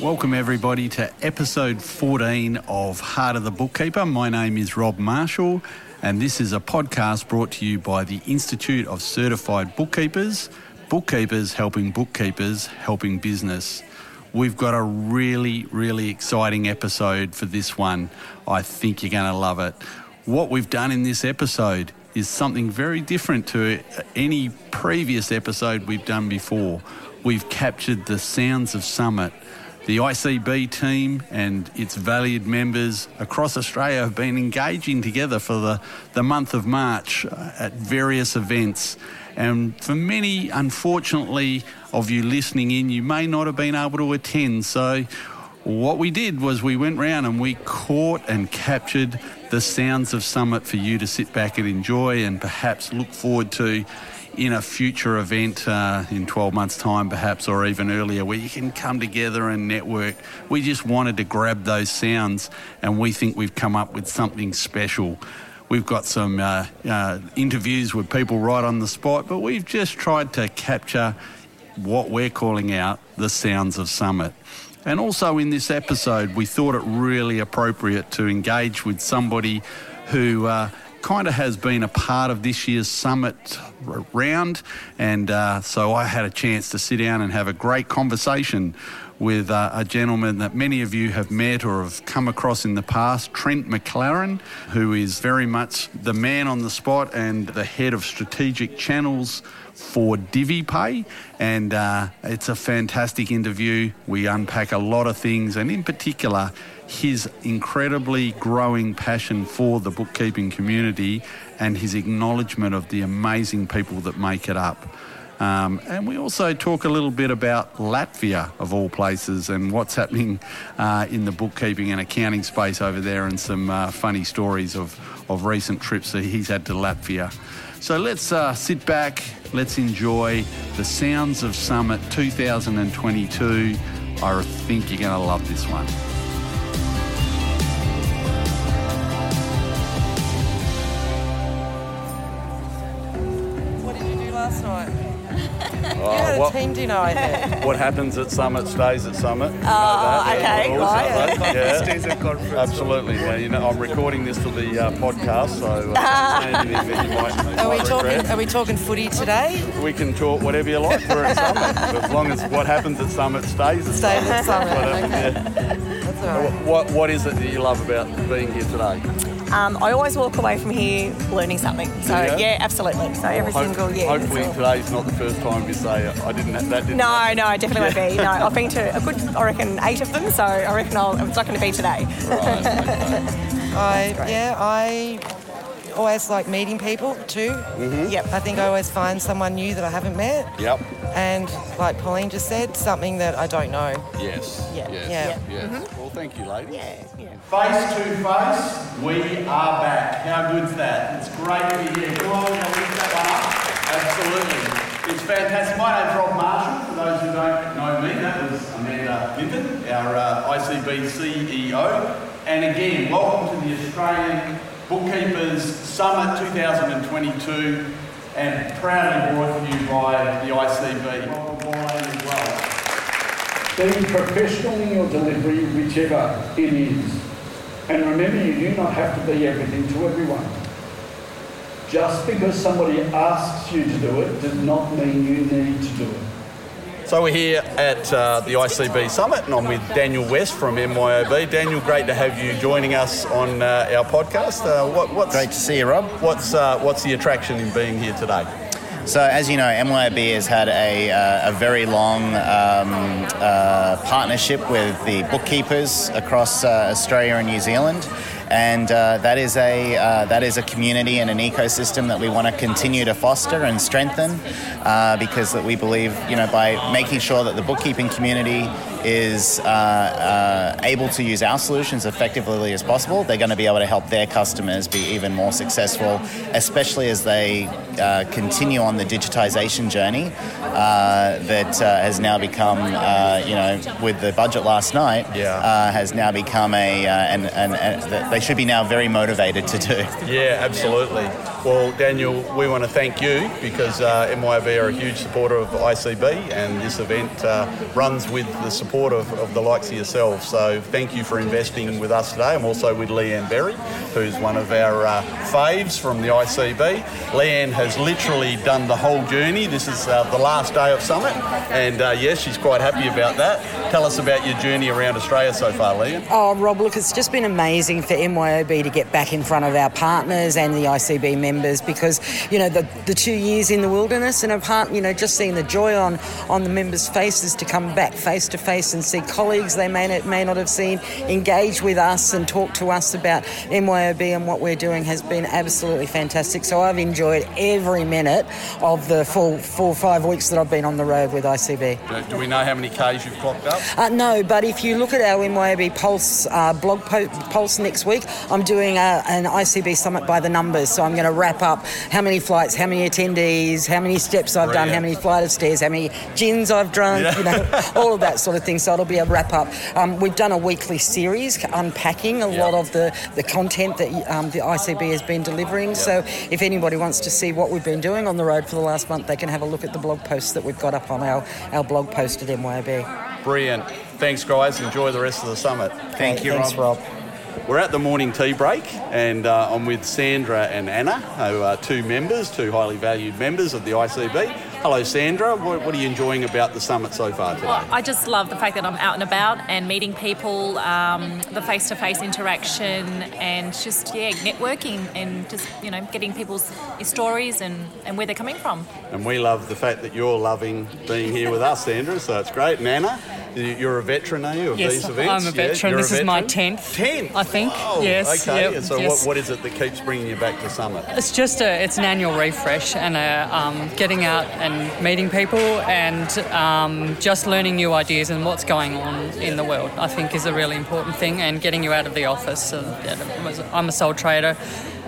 Welcome, everybody, to episode 14 of Heart of the Bookkeeper. My name is Rob Marshall, and this is a podcast brought to you by the Institute of Certified Bookkeepers, bookkeepers helping bookkeepers helping business. We've got a really, really exciting episode for this one. I think you're going to love it. What we've done in this episode is something very different to any previous episode we've done before. We've captured the sounds of Summit. The ICB team and its valued members across Australia have been engaging together for the, the month of March uh, at various events. And for many, unfortunately, of you listening in, you may not have been able to attend. So, what we did was we went round and we caught and captured the sounds of Summit for you to sit back and enjoy and perhaps look forward to in a future event uh, in 12 months' time, perhaps, or even earlier, where you can come together and network. We just wanted to grab those sounds, and we think we've come up with something special. We've got some uh, uh, interviews with people right on the spot, but we've just tried to capture what we're calling out the sounds of Summit. And also in this episode, we thought it really appropriate to engage with somebody who uh, kind of has been a part of this year's summit round. And uh, so I had a chance to sit down and have a great conversation with uh, a gentleman that many of you have met or have come across in the past, Trent McLaren, who is very much the man on the spot and the head of strategic channels for DiviPay. And uh, it's a fantastic interview. We unpack a lot of things, and in particular, his incredibly growing passion for the bookkeeping community and his acknowledgement of the amazing people that make it up. Um, and we also talk a little bit about Latvia, of all places, and what's happening uh, in the bookkeeping and accounting space over there, and some uh, funny stories of, of recent trips that he's had to Latvia. So let's uh, sit back, let's enjoy the sounds of Summit 2022. I think you're going to love this one. 13 what, denied it. What happens at Summit stays at Summit. You know oh, okay. Right. Yeah. Absolutely. Yeah, you know, I'm recording this for the uh, podcast, so uh, are, we talking, are we talking footy today? We can talk whatever you like. We're at Summit, as long as what happens at Summit stays at stays Summit. At summit. Okay. yeah. That's all right. What, what is it that you love about being here today? Um, I always walk away from here learning something. So Yeah? yeah, absolutely. So every Hope- single year. Hopefully it's all- today's not the first time you say I didn't. That didn't. No, no, I definitely won't be. No, I've been to a good, I reckon, eight of them. So I reckon I'll, it's not going to be today. I yeah, I always like meeting people too. Yep. I think I always find someone new that I haven't met, Yep. and like Pauline just said, something that I don't know. Yes. Yeah. Yes. Yeah. Yes. Well, thank you, ladies. Yeah, yeah. Face to face, we are back. How good's that? It's great to be here. Come on, we'll lift that one up. Absolutely. It's fantastic. My name's Rob Marshall. For those who don't know me, that was Amanda Linton, our uh, ICB CEO. And again, welcome to the Australian Bookkeepers Summit 2022 and proudly brought to you by the ICB. As well. Being professional in your delivery, whichever it is. And remember, you do not have to be everything to everyone. Just because somebody asks you to do it does not mean you need to do it. So we're here at uh, the ICB Summit, and I'm with Daniel West from MYOB. Daniel, great to have you joining us on uh, our podcast. Uh, what, what's Great to see you, Rob. What's uh, what's the attraction in being here today? So, as you know, MYOB has had a, uh, a very long um, uh, partnership with the bookkeepers across uh, Australia and New Zealand. And uh, that is a uh, that is a community and an ecosystem that we want to continue to foster and strengthen, uh, because that we believe, you know, by making sure that the bookkeeping community is uh, uh, able to use our solutions effectively as possible, they're going to be able to help their customers be even more successful, especially as they uh, continue on the digitization journey uh, that uh, has now become, uh, you know, with the budget last night, Yeah. uh, has now become a, uh, and, and, and that they should be now very motivated to do. Yeah, absolutely. Well, Daniel, we want to thank you because uh, MYOB are a huge supporter of ICB and this event uh, runs with the support of, of the likes of yourselves. So thank you for investing with us today. I'm also with Leanne Berry, who's one of our uh, faves from the ICB. Leanne has literally done the whole journey. This is uh, the last day of Summit, and uh, yes, she's quite happy about that. Tell us about your journey around Australia so far, Leanne. Oh, Rob, look, it's just been amazing for MYOB to get back in front of our partners and the ICB members because, you know, the, the two years in the wilderness and apart, you know, just seeing the joy on, on the members' faces to come back face to face and see colleagues they may not, may not have seen engage with us and talk to us about MYOB and what we're doing has been absolutely fantastic. So I've enjoyed every minute of the full four or five weeks that I've been on the road with ICB. Do we know how many Ks you've clocked up? Uh, no, but if you look at our MYOB Pulse uh, blog po- Pulse next week, I'm doing a, an ICB summit by the numbers. So I'm going to wrap up how many flights, how many attendees, how many steps I've done, how many flight of stairs, how many gins I've drunk, Yeah. you know, all of that sort of thing. So it'll be a wrap up. Um, we've done a weekly series unpacking a lot of the, the content that um, the ICB has been delivering. So if anybody wants to see what we've been doing on the road for the last month, they can have a look at the blog posts that we've got up on our, our blog post at MYOB. Brilliant. Thanks, guys. Enjoy the rest of the summit. Thank you, Thanks, Rob. Rob. We're at the morning tea break, and uh, I'm with Sandra and Anna, who are two members, two highly valued members of the ICB. Hello, Sandra. What, what are you enjoying about the summit so far today? Well, I just love the fact that I'm out and about and meeting people, um, the face-to-face interaction, and just yeah, networking and just you know getting people's stories and, and where they're coming from. And we love the fact that you're loving being here with us, Sandra, so it's great. And Anna, you're a veteran, are you, of Yes, these events? I'm a veteran. you're a This is my 10th, Tenth? I think. Wow. Yes, Okay, yep, so yes. what, what is it that keeps bringing you back to Summit? It's just a, it's an annual refresh and a, um, getting out and meeting people and um, just learning new ideas and what's going on in the world. I think is a really important thing and getting you out of the office. And, and I'm a sole trader.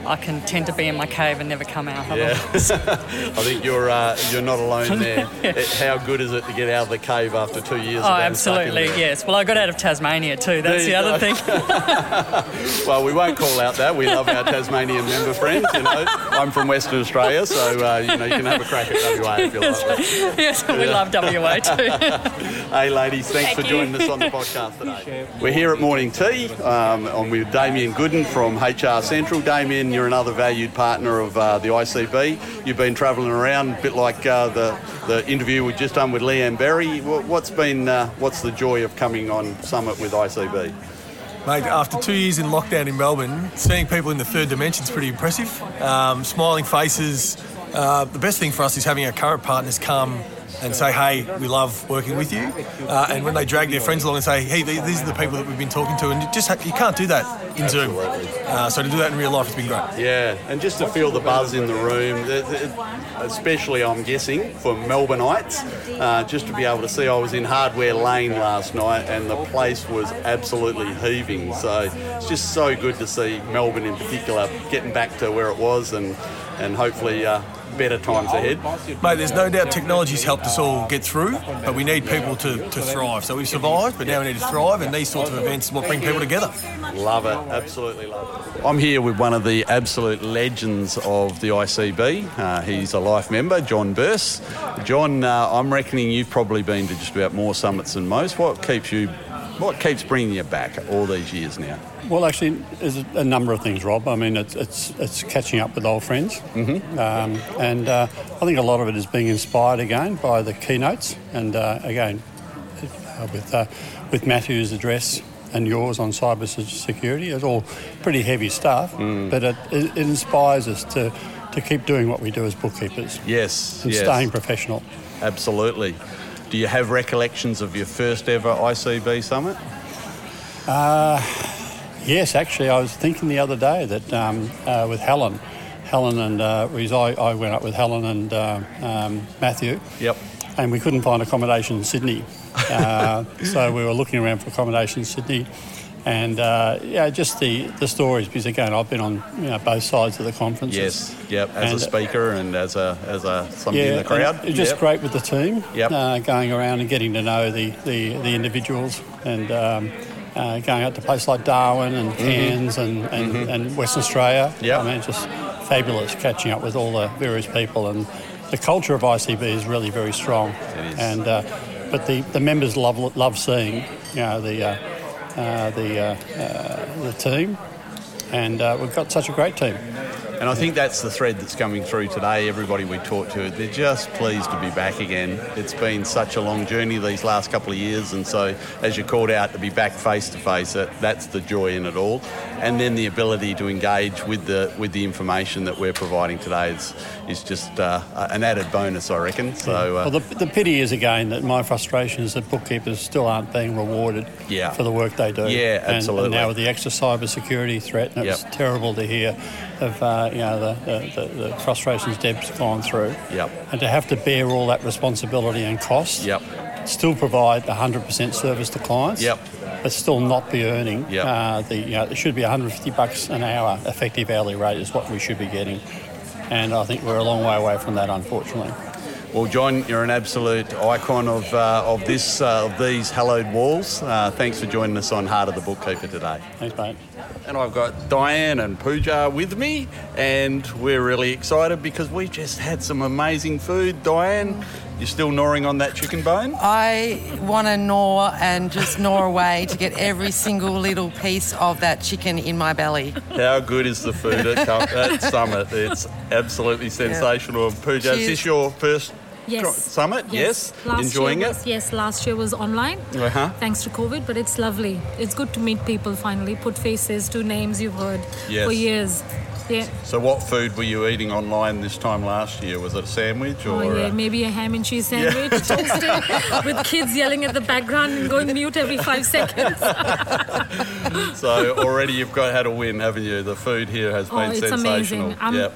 I can tend to be in my cave and never come out. Yeah, I think you're uh, you're not alone there. It- How good is it to get out of the cave after two years? Oh, of being stuck in absolutely, yes. Well, I got out of Tasmania too. That's the other go. thing. Well, we won't call out that. We love our Tasmanian member friends. You know, I'm from Western Australia, so uh, you know you can have a crack at WA if you like. yes, we love WA too. Hey, ladies, thanks Thank for you. joining us on the podcast today. We're here at Morning Tea. Um, I'm with Damien Gooden from HR Central. Damien, you're another valued partner of uh, the ICB. You've been travelling around, a bit like uh, the the interview we just done with Leanne Berry. Wha- What's been uh, what's the joy of coming on Summit with ICB? Mate, after two years in lockdown in Melbourne, seeing people in the third dimension is pretty impressive. Um, smiling faces. Uh, the best thing for us is having our current partners come and say, hey, we love working with you. Uh, and when they drag their friends along and say, hey, these are the people that we've been talking to, and you just ha- you can't do that in Zoom. Uh, so to do that in real life has been great. Yeah, and just to feel the buzz in the room, especially I'm guessing for Melbourneites, uh, just to be able to see. I was in Hardware Lane last night, and the place was absolutely heaving. So it's just so good to see Melbourne in particular getting back to where it was, and and hopefully uh, better times ahead. Mate, there's no doubt technology's helped us all get through, but we need people to, to thrive. So we've survived, but now we need to thrive, and these sorts of events will bring people together. Love it, absolutely love it. I'm here with one of the absolute legends of the ICB. Uh, he's a life member, John Burse. John, uh, I'm reckoning you've probably been to just about more summits than most. What keeps you, what keeps bringing you back all these years now? Well, actually, there's a, number of things, Rob. I mean, it's it's, it's catching up with old friends, mm-hmm. um, and uh, I think a lot of it is being inspired again by the keynotes, and uh, again uh, with uh, with Matthew's address and yours on cyber security. It's all pretty heavy stuff, but it, it, it inspires us to to keep doing what we do as bookkeepers Yes, and yes, staying professional. absolutely. Do you have recollections of your first ever ICB summit? Uh, yes, actually, I was thinking the other day that um, uh, with Helen, Helen and uh, I, I went up with Helen and uh, um, Matthew, Yep. and we couldn't find accommodation in Sydney, uh, so we were looking around for accommodation in Sydney. And uh, yeah, just the, the stories because again, I've been on you know, both sides of the conferences. Yes, yep. As And- a speaker and as a as a somebody Yeah, in the crowd. It's just Yep. great with the team. Yep. Uh, going around and getting to know the, the, the individuals and um, uh, going out to places like Darwin and Cairns and, and, and Western Australia. Mm-hmm. I mean, just fabulous catching up with all the various people, and the culture of ICB is really very strong. It is. And uh, but the, the members love love seeing you know the uh, uh, the uh, uh, the team, and uh, we've got such a great team. And I think that's the thread that's coming through today. Everybody we talk to, they're just pleased to be back again. It's been such a long journey these last couple of years, and so as you called out to be back face to face, that's the joy in it all. And then the ability to engage with the with the information that we're providing today is is just uh, an added bonus, I reckon. So uh, Well, the, the pity is again that my frustration is that bookkeepers still aren't being rewarded Yeah. for the work they do. Yeah, And- absolutely. And, now with the extra cyber security threat, and it's Yep. terrible to hear of uh, you know the, the, the, the frustrations Deb's gone through. Yep. And to have to bear all that responsibility and cost. Yep. Still provide 100% service to clients. Yep. But still not be earning Yep. uh, the you know, it should be 150 bucks an hour effective hourly rate is what we should be getting, and I think we're a long way away from that unfortunately. Well, John, you're an absolute icon of, uh, of this uh, of these hallowed walls. Uh, thanks for joining us on Heart of the Bookkeeper today. Thanks, mate. And I've got Diane and Pooja with me, and we're really excited because we just had some amazing food. Diane, you're still gnawing on that chicken bone? I want to gnaw and just gnaw away to get every single little piece of that chicken in my belly. How good is the food at, Com- at Summit? It's absolutely sensational. Pooja, is this your first Yes. tro- Summit? Yes. Last Enjoying year it? was, Yes, last year was online. Uh-huh. Thanks to COVID, but it's lovely. It's good to meet people finally, put faces to names you've heard Yes. for years. Yeah. So, what food were you eating online this time last year? Was it a sandwich or? oh, yeah, uh, maybe a ham and cheese sandwich toasted with kids yelling at the background and going mute every five seconds. so already you've got had a win, haven't you? The food here has oh, been it's sensational. amazing. I'm Yep.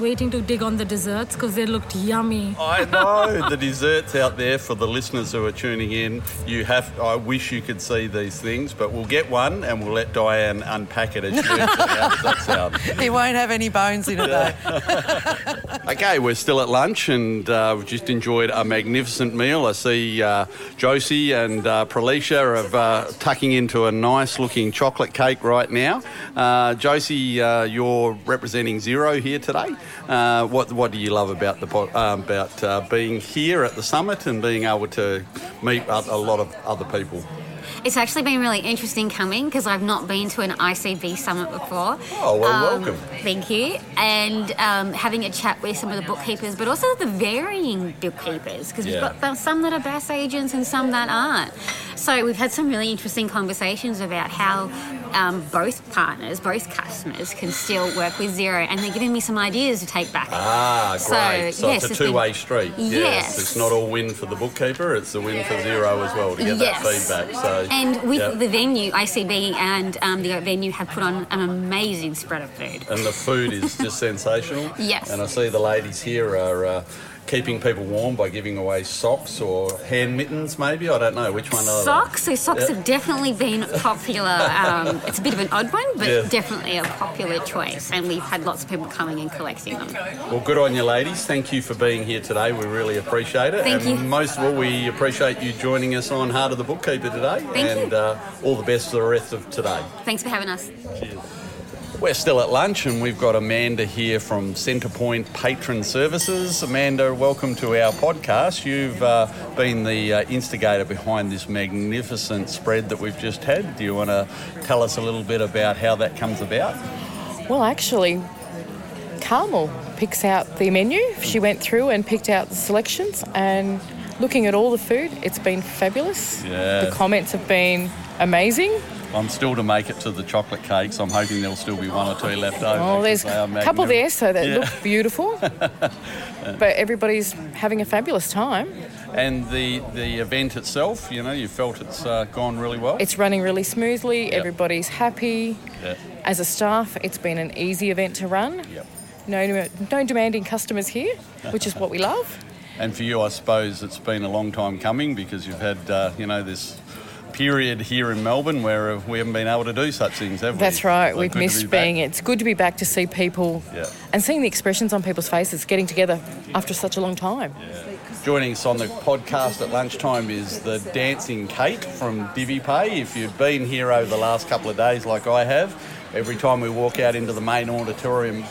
Waiting to dig on the desserts because they looked yummy. I know the desserts out there for the listeners who are tuning in. You have. I wish you could see these things, but we'll get one and we'll let Diane unpack it as she works it out. How that sound? It won't have any bones in it though. Okay, we're still at lunch and uh, we've just enjoyed a magnificent meal. I see uh, Josie and uh, Pralisha are uh, tucking into a nice looking chocolate cake right now. Uh, Josie, uh, you're representing Xero here today. Uh, what what do you love about the um, about uh, being here at the summit and being able to meet a, a lot of other people? It's actually been really interesting coming because I've not been to an ICB summit before. Oh, well, Um, welcome. Thank you. And um, having a chat with some of the bookkeepers, but also the varying bookkeepers because Yeah. we've got some that are BAS agents and some that aren't. So we've had some really interesting conversations about how um, both partners, both customers can still work with Xero and they're giving me some ideas to take back. Ah, So, great. So, yes, it's a been- two-way street. Yes. It's not all win for the bookkeeper, it's a win for Xero as well to get that Yes. feedback. So And with Yep. the venue, ICB and um, the venue have put on an amazing spread of food. and the food is just sensational. Yes. And I see the ladies here are uh, keeping people warm by giving away socks or hand mittens, maybe. I don't know which one. Are they? Socks, so socks Yeah. have definitely been popular. Um, it's a bit of an odd one, but Yeah. definitely a popular choice. And we've had lots of people coming and collecting them. Well, good on you, ladies. Thank you for being here today. We really appreciate it. Thank and you. most of all, we appreciate you joining us on Heart of the Bookkeeper today. Thank and you. Uh, all the best for the rest of today. Thanks for having us. We're still at lunch and we've got Amanda here from Centrepoint Patron Services. Amanda, welcome to our podcast. You've uh, been the uh, instigator behind this magnificent spread that we've just had. Do you want to tell us a little bit about how that comes about? Well, actually, Carmel picks out the menu. She went through and picked out the selections, and looking at all the food, it's been fabulous. Yeah. The comments have been amazing. I'm still to make it to the chocolate cakes. I'm hoping there'll still be one or two left over. Oh, there's a couple there, so they Yeah. look beautiful. but everybody's having a fabulous time. And the, the event itself, you know, you felt it's uh, gone really well? It's running really smoothly. Everybody's happy. Yeah. As a staff, it's been an easy event to run. Yep. No, no demanding customers here, which is what we love. And for you, I suppose it's been a long time coming because you've had, uh, you know, this period here in Melbourne where uh, we haven't been able to do such things, have we? That's right. So We've missed be back. being. It's good to be back to see people Yeah. and seeing the expressions on people's faces, getting together after such a long time. Joining us on the podcast at lunchtime is the Dancing Kate from DiviPay. If you've been here over the last couple of days, like I have, every time we walk out into the main auditorium,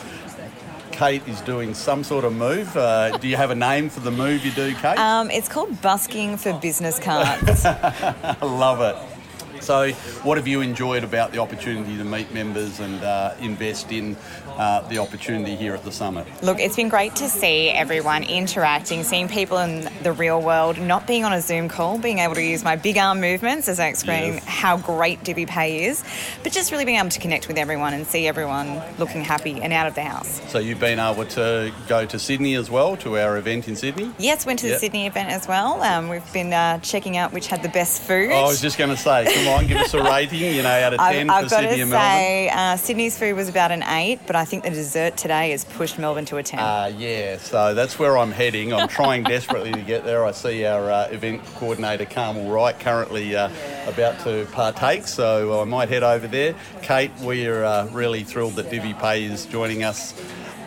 Kate is doing some sort of move. Uh, do you have a name for the move you do, Kate? Um, it's called busking for business cards. I love it. So, what have you enjoyed about the opportunity to meet members and uh, invest in uh, the opportunity here at the summit? Look, it's been great to see everyone interacting, seeing people in the real world, not being on a Zoom call, being able to use my big arm movements as I explain Yes. how great DiviPay is, but just really being able to connect with everyone and see everyone looking happy and out of the house. So, you've been able to go to Sydney as well to our event in Sydney? Yes, went to the Yep. Sydney event as well. Um, we've been uh, checking out which had the best food. Oh, I was just going to say, come on, give us a rating, you know, out of 10 I've, I've for got Sydney to and Melbourne. say, uh, Sydney's food was about an eight, but I think the dessert today has pushed Melbourne to a ten. Uh, yeah, so that's where I'm heading. I'm trying desperately to get there. I see our uh, event coordinator, Carmel Wright, currently uh, about to partake, so I might head over there. Kate, we're uh, really thrilled that DiviPay is joining us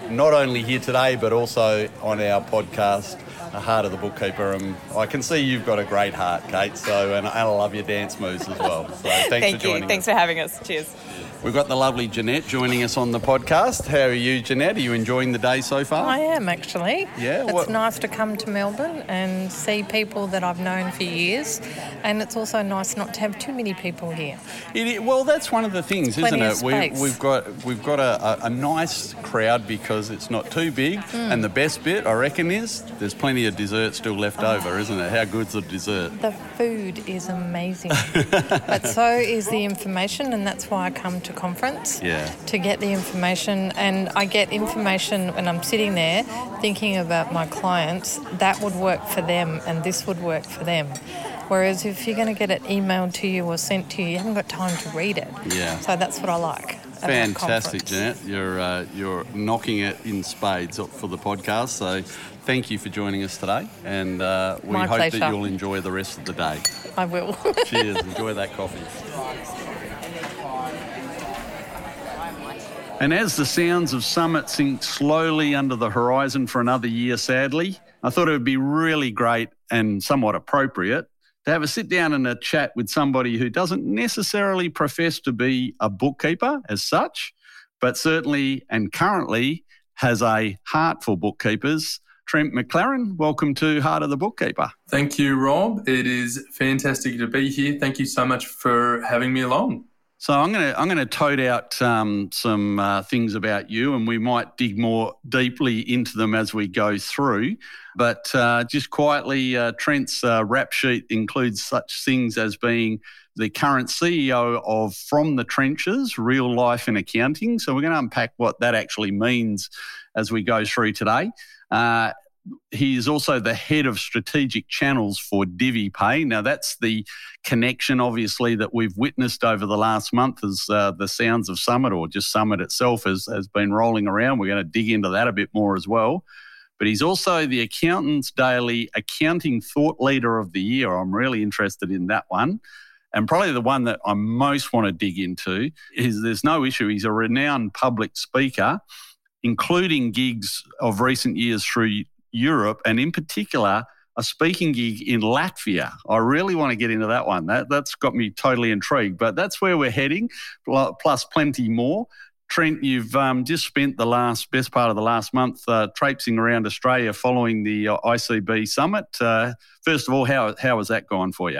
not only here today, but also on our podcast, The Heart of the Bookkeeper. And I can see you've got a great heart, Kate, so and I love your dance moves as well. So thanks Thank for you. joining Thanks us. for having us. Cheers. We've got the lovely Jeanette joining us on the podcast. How are you, Jeanette? Are you enjoying the day so far? I am actually. Yeah, It's what- nice to come to Melbourne and see people that I've known for years, and it's also nice not to have too many people here. It, well, that's one of the things, Plenty isn't it? We, we've got we've got a, a, nice crowd because it's not too big, Mm. and the best bit, I reckon, is there's plenty of dessert still left Ah. over, isn't it? How good's the dessert? The food is amazing, but so is the information, and that's why I come to conference. Yeah. to get the information and I get information when I'm sitting there thinking about my clients that would work for them and this would work for them whereas if you're going to get it emailed to you or sent to you you haven't got time to read it Yeah. so that's what I like Fantastic, Janet. You're uh, you're knocking it in spades for the podcast. So, thank you for joining us today, and uh, we My hope pleasure. that you'll enjoy the rest of the day. I will Cheers. Enjoy that coffee. And as the sounds of Summit sink slowly under the horizon for another year, sadly, I thought it would be really great and somewhat appropriate to have a sit down and a chat with somebody who doesn't necessarily profess to be a bookkeeper as such, but certainly and currently has a heart for bookkeepers. Trent McLaren, welcome to Heart of the Bookkeeper. Thank you, Rob. It is fantastic to be here. Thank you so much for having me along. So I'm going to I'm to tote out um, some uh, things about you, and we might dig more deeply into them as we go through. But uh, just quietly, uh, Trent's uh, rap sheet includes such things as being the current CEO of From the Trenches, Real Life in Accounting. So we're going to unpack what that actually means as we go through today. He is also the head of strategic channels for DiviPay. Now, that's the connection, obviously, that we've witnessed over the last month as uh, the Sounds of Summit or just Summit itself has, has been rolling around. We're going to dig into that a bit more as well. But he's also the Accountants Daily Accounting Thought Leader of the Year. I'm really interested in that one. And probably the one that I most want to dig into is there's no issue. He's a renowned public speaker, including gigs of recent years through Europe, and in particular, a speaking gig in Latvia. I really want to get into that one. That, that's got me totally intrigued, but that's where we're heading, plus plenty more. Trent, you've um, just spent the last best part of the last month uh, traipsing around Australia following the uh, ICB summit. Uh, first of all, how how has that gone for you?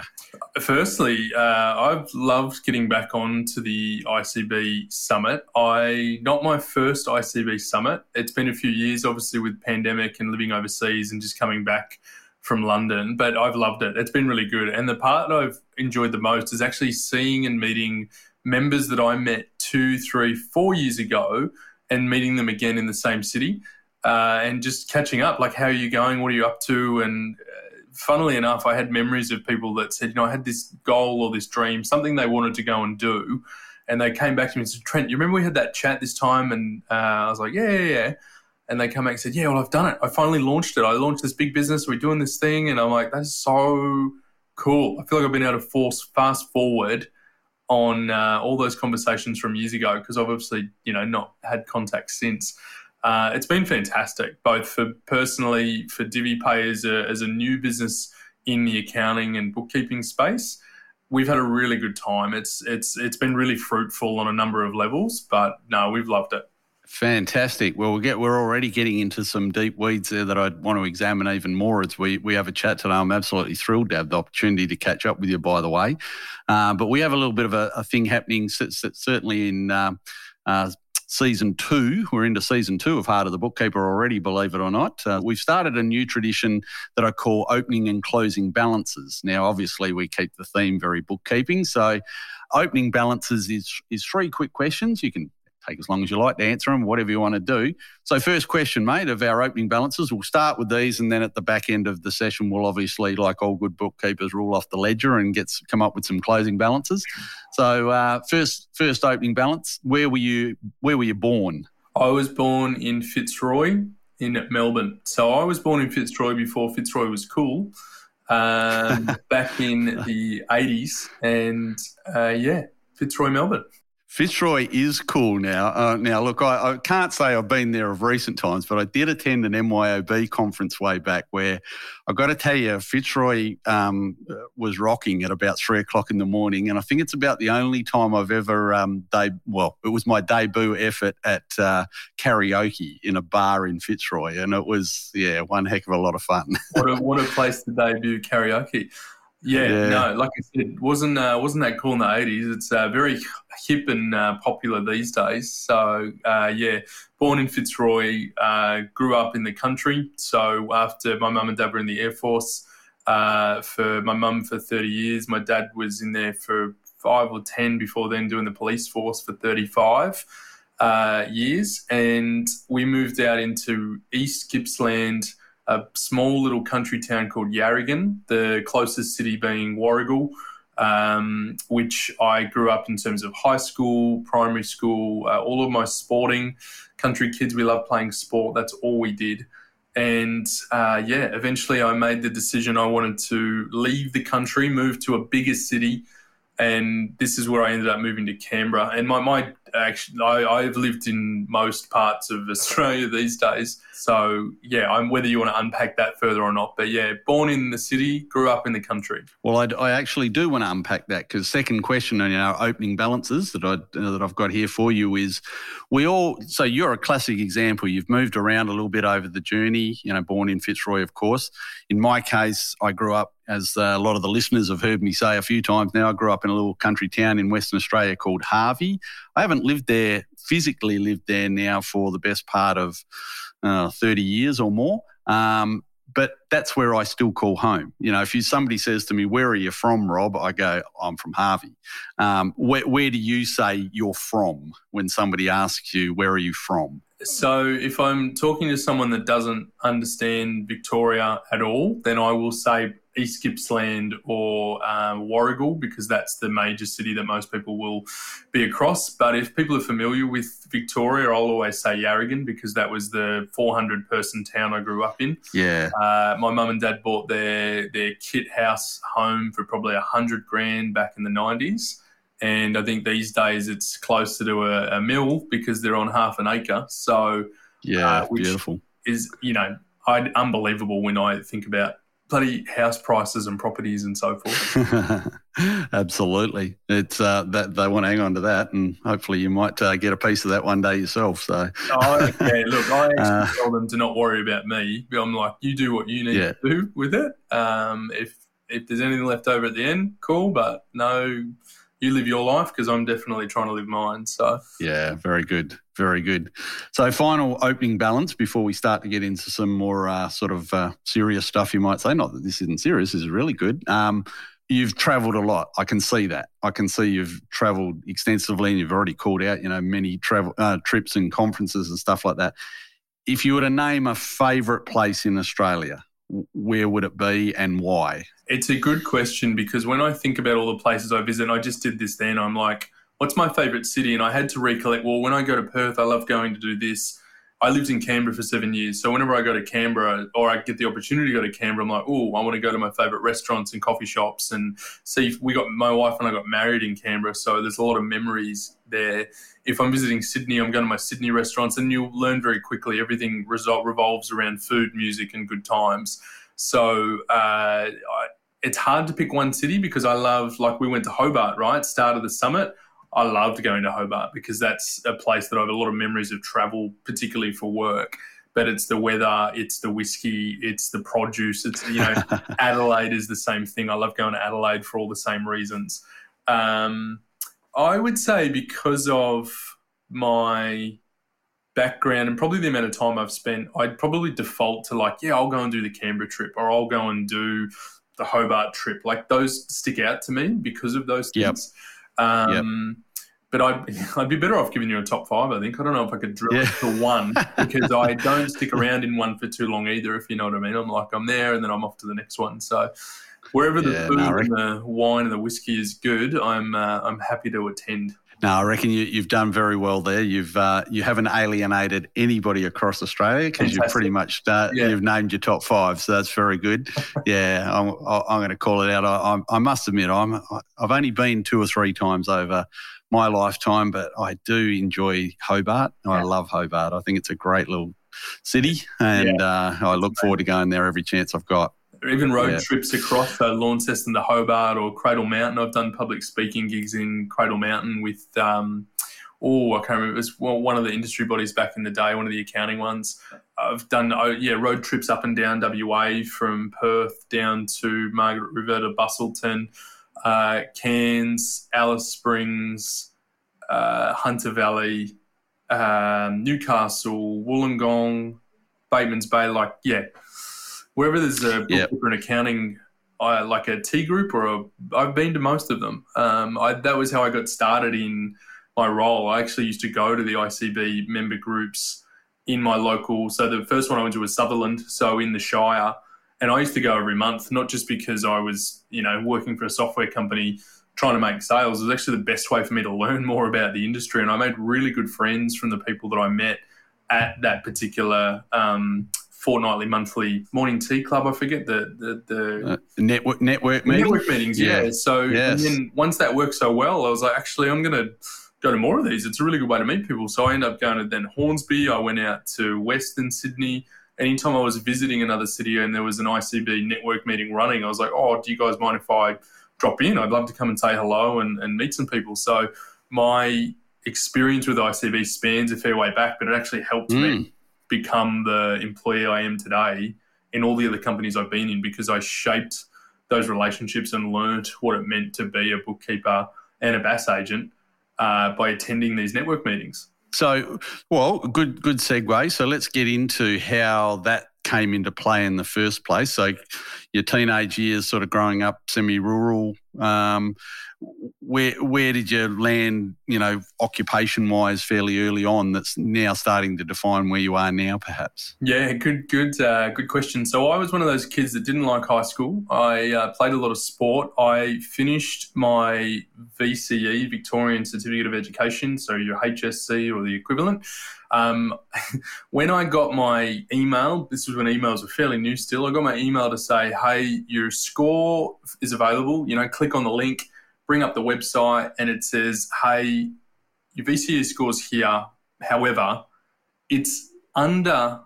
Firstly, uh, I've loved getting back on to the ICB summit. I not my first ICB summit. It's been a few years, obviously, with pandemic and living overseas and just coming back from London. But I've loved it. It's been really good. And the part I've enjoyed the most is actually seeing and meeting members that I met two, three, four years ago, and meeting them again in the same city, uh, and just catching up. Like, how are you going? What are you up to? And funnily enough, I had memories of people that said, you know, I had this goal or this dream, something they wanted to go and do. And they came back to me and said, Trent, you remember we had that chat this time? And uh, I was like, yeah, yeah, yeah. And they come back and said, yeah, well, I've done it. I finally launched it. I launched this big business. We're doing this thing. And I'm like, that's so cool. I feel like I've been able to force fast forward on uh, all those conversations from years ago because I've obviously, you know, not had contact since. Uh, it's been fantastic, both for personally for DiviPay as a, as a new business in the accounting and bookkeeping space. We've had a really good time. It's it's it's been really fruitful on a number of levels, but no, we've loved it. Fantastic. Well, we get, we're already getting into some deep weeds there that I'd want to examine even more as we, we have a chat today. I'm absolutely thrilled to have the opportunity to catch up with you, by the way. Uh, but we have a little bit of a, a thing happening, certainly in uh, uh, season two. We're into season two of Heart of the Bookkeeper already, believe it or not. Uh, we've started a new tradition that I call opening and closing balances. Now, obviously, we keep the theme very bookkeeping. So, opening balances is, is three quick questions. You can take as long as you like to answer them, whatever you want to do. So, first question, mate, of our opening balances, we'll start with these, and then at the back end of the session, we'll obviously, like all good bookkeepers, rule off the ledger and get come up with some closing balances. So, uh, first, first opening balance, where were you? Where were you born? I was born in Fitzroy in Melbourne. So, I was born in Fitzroy before Fitzroy was cool. Um, back in the 80s, and uh, yeah, Fitzroy, Melbourne. Fitzroy is cool now. Uh, now, look, I, I, can't say I've been there of recent times, but I did attend an MYOB conference way back where I've got to tell you, Fitzroy um, was rocking at about three o'clock in the morning. And I think it's about the only time I've ever, um, de- well, it was my debut effort at uh, karaoke in a bar in Fitzroy. And it was, yeah, one heck of a lot of fun. what, a, what a place to debut karaoke. Yeah, yeah, no, like I said, wasn't uh, wasn't that cool in the eighties? It's uh, very hip and uh, popular these days. So uh, yeah, born in Fitzroy, uh, grew up in the country. So after my mum and dad were in the air force, uh, for my mum for thirty years, my dad was in there for five or ten before then, doing the police force for thirty five. years, and we moved out into East Gippsland, a small little country town called Yarragon, the closest city being Warragul, um, which I grew up in terms of high school, primary school, uh, all of my sporting. Country kids, we love playing sport. That's all we did. And uh, yeah, eventually I made the decision I wanted to leave the country, move to a bigger city. And this is where I ended up moving to Canberra. And my, my actually, I, I've lived in most parts of Australia these days. So yeah, I'm whether you want to unpack that further or not. But yeah, born in the city, grew up in the country. Well, I, I actually do want to unpack that because second question on our opening balances that I uh, that I've got here for you is, we all. So you're a classic example. You've moved around a little bit over the journey. You know, born in Fitzroy, of course. In my case, I grew up as uh, a lot of the listeners have heard me say a few times now, I grew up in a little country town in Western Australia called Harvey. I haven't lived there, physically lived there now for the best part of uh, 30 years or more. Um, but that's where I still call home. You know, if you, somebody says to me, "Where are you from, Rob?" I go, "I'm from Harvey." Um, where, where do you say you're from when somebody asks you, "Where are you from?" So, if I'm talking to someone that doesn't understand Victoria at all, then I will say East Gippsland or um, Warragul because that's the major city that most people will be across. But if people are familiar with Victoria, I'll always say Yarragon because that was the 400 person town I grew up in. Yeah. Uh, my mum and dad bought their their kit house home for probably a hundred grand back in the 90s. And I think these days it's closer to a, a mill because they're on half an acre. So yeah, uh, beautiful. Is you know I, unbelievable when I think about bloody house prices and properties and so forth. Absolutely, it's uh, that they want to hang on to that, and hopefully you might uh, get a piece of that one day yourself. So, oh, yeah, look, I actually uh, tell them to not worry about me. I'm like, you do what you need yeah. to do with it. Um, if if there's anything left over at the end, cool, but no you live your life because I'm definitely trying to live mine. So yeah, very good, very good. So final opening balance before we start to get into some more uh, sort of uh, serious stuff. You might say, not that this isn't serious. This is really good. Um, you've travelled a lot. I can see that. I can see you've travelled extensively, and you've already called out, you know, many travel uh, trips and conferences and stuff like that. If you were to name a favourite place in Australia, where would it be and why? It's a good question because when I think about all the places I visit, I just did this then. I'm like, what's my favourite city? And I had to recollect, well, when I go to Perth, I love going to do this. I lived in Canberra for seven years. So whenever I go to Canberra or I get the opportunity to go to Canberra, I'm like, oh, I want to go to my favourite restaurants and coffee shops and see if we got my wife and I got married in Canberra. So there's a lot of memories there. If I'm visiting Sydney, I'm going to my Sydney restaurants and you'll learn very quickly everything result revolves around food, music, and good times. So uh, I, it's hard to pick one city because I love, like, we went to Hobart, right? Start of the summit. I loved going to Hobart because that's a place that I have a lot of memories of travel, particularly for work. But it's the weather, it's the whiskey, it's the produce. It's you know, Adelaide is the same thing. I love going to Adelaide for all the same reasons. Um, I would say because of my background and probably the amount of time I've spent, I'd probably default to like, yeah, I'll go and do the Canberra trip or I'll go and do the Hobart trip. Like those stick out to me because of those things. Yep. Um, yep. But I'd, I'd be better off giving you a top five, I think. I don't know if I could drill yeah. to one because I don't stick around in one for too long either, if you know what I mean. I'm like, I'm there and then I'm off to the next one. So wherever the yeah, food no, and the wine and the whiskey is good, I'm, uh, I'm happy to attend. No, I reckon you, have done very well there. You've uh, you haven't alienated anybody across Australia because you've pretty much uh, yeah. you've named your top five, so that's very good. yeah, I'm, I'm going to call it out. I, I, must admit, I'm I've only been two or three times over my lifetime, but I do enjoy Hobart. Yeah. I love Hobart. I think it's a great little city, and yeah. uh, I look forward to going there every chance I've got or even road yeah. trips across Launceston to Hobart or Cradle Mountain. I've done public speaking gigs in Cradle Mountain with, um, oh, I can't remember. It was one of the industry bodies back in the day, one of the accounting ones. I've done, oh, yeah, road trips up and down WA from Perth down to Margaret River to Busselton, uh, Cairns, Alice Springs, uh, Hunter Valley, um, Newcastle, Wollongong, Bateman's Bay. Like, yeah wherever there's a yep. an accounting, I like a T group or a. I've been to most of them. Um, I, that was how I got started in my role. I actually used to go to the ICB member groups in my local. So the first one I went to was Sutherland, so in the Shire, and I used to go every month, not just because I was you know working for a software company trying to make sales. It was actually the best way for me to learn more about the industry, and I made really good friends from the people that I met at that particular um, fortnightly, monthly morning tea club. I forget the the, the uh, network network meetings. Network meetings, yeah. yeah. So yes. then once that worked so well, I was like, actually, I'm going to go to more of these. It's a really good way to meet people. So I ended up going to then Hornsby. I went out to Western Sydney. Anytime I was visiting another city and there was an ICB network meeting running, I was like, oh, do you guys mind if I drop in? I'd love to come and say hello and, and meet some people. So my experience with ICB spans a fair way back, but it actually helped mm. me become the employee I am today in all the other companies I've been in because I shaped those relationships and learned what it meant to be a bookkeeper and a BAS agent uh, by attending these network meetings. So, well, good good segue. So let's get into how that came into play in the first place. So, your teenage years, sort of growing up semi-rural. Um, where where did you land, you know, occupation wise, fairly early on? That's now starting to define where you are now, perhaps. Yeah, good, good, uh, good question. So I was one of those kids that didn't like high school. I uh, played a lot of sport. I finished my VCE, Victorian Certificate of Education, so your HSC or the equivalent. Um, when I got my email, this was when emails were fairly new still. I got my email to say, "Hey, your score is available. You know, click on the link." bring up the website and it says, hey, your VCE score's here. However, it's under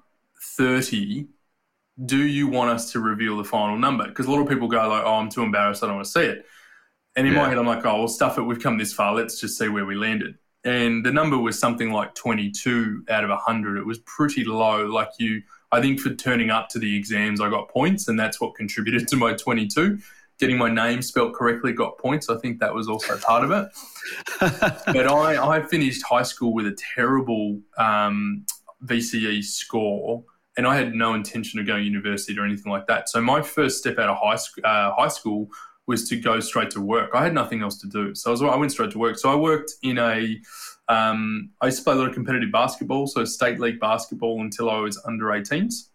30. Do you want us to reveal the final number? Because a lot of people go like, oh, I'm too embarrassed. I don't want to see it. And in yeah. my head, I'm like, oh, well, stuff it. We've come this far. Let's just see where we landed. And the number was something like 22 out of 100. It was pretty low. Like you, I think for turning up to the exams, I got points, and that's what contributed to my 22 getting my name spelt correctly got points. I think that was also part of it. but I, I finished high school with a terrible um, VCE score, and I had no intention of going to university or anything like that. So my first step out of high, sc- uh, high school was to go straight to work. I had nothing else to do, so I, was, I went straight to work. So I worked in a um, I used to play a lot of competitive basketball, so state league basketball until I was under 18s.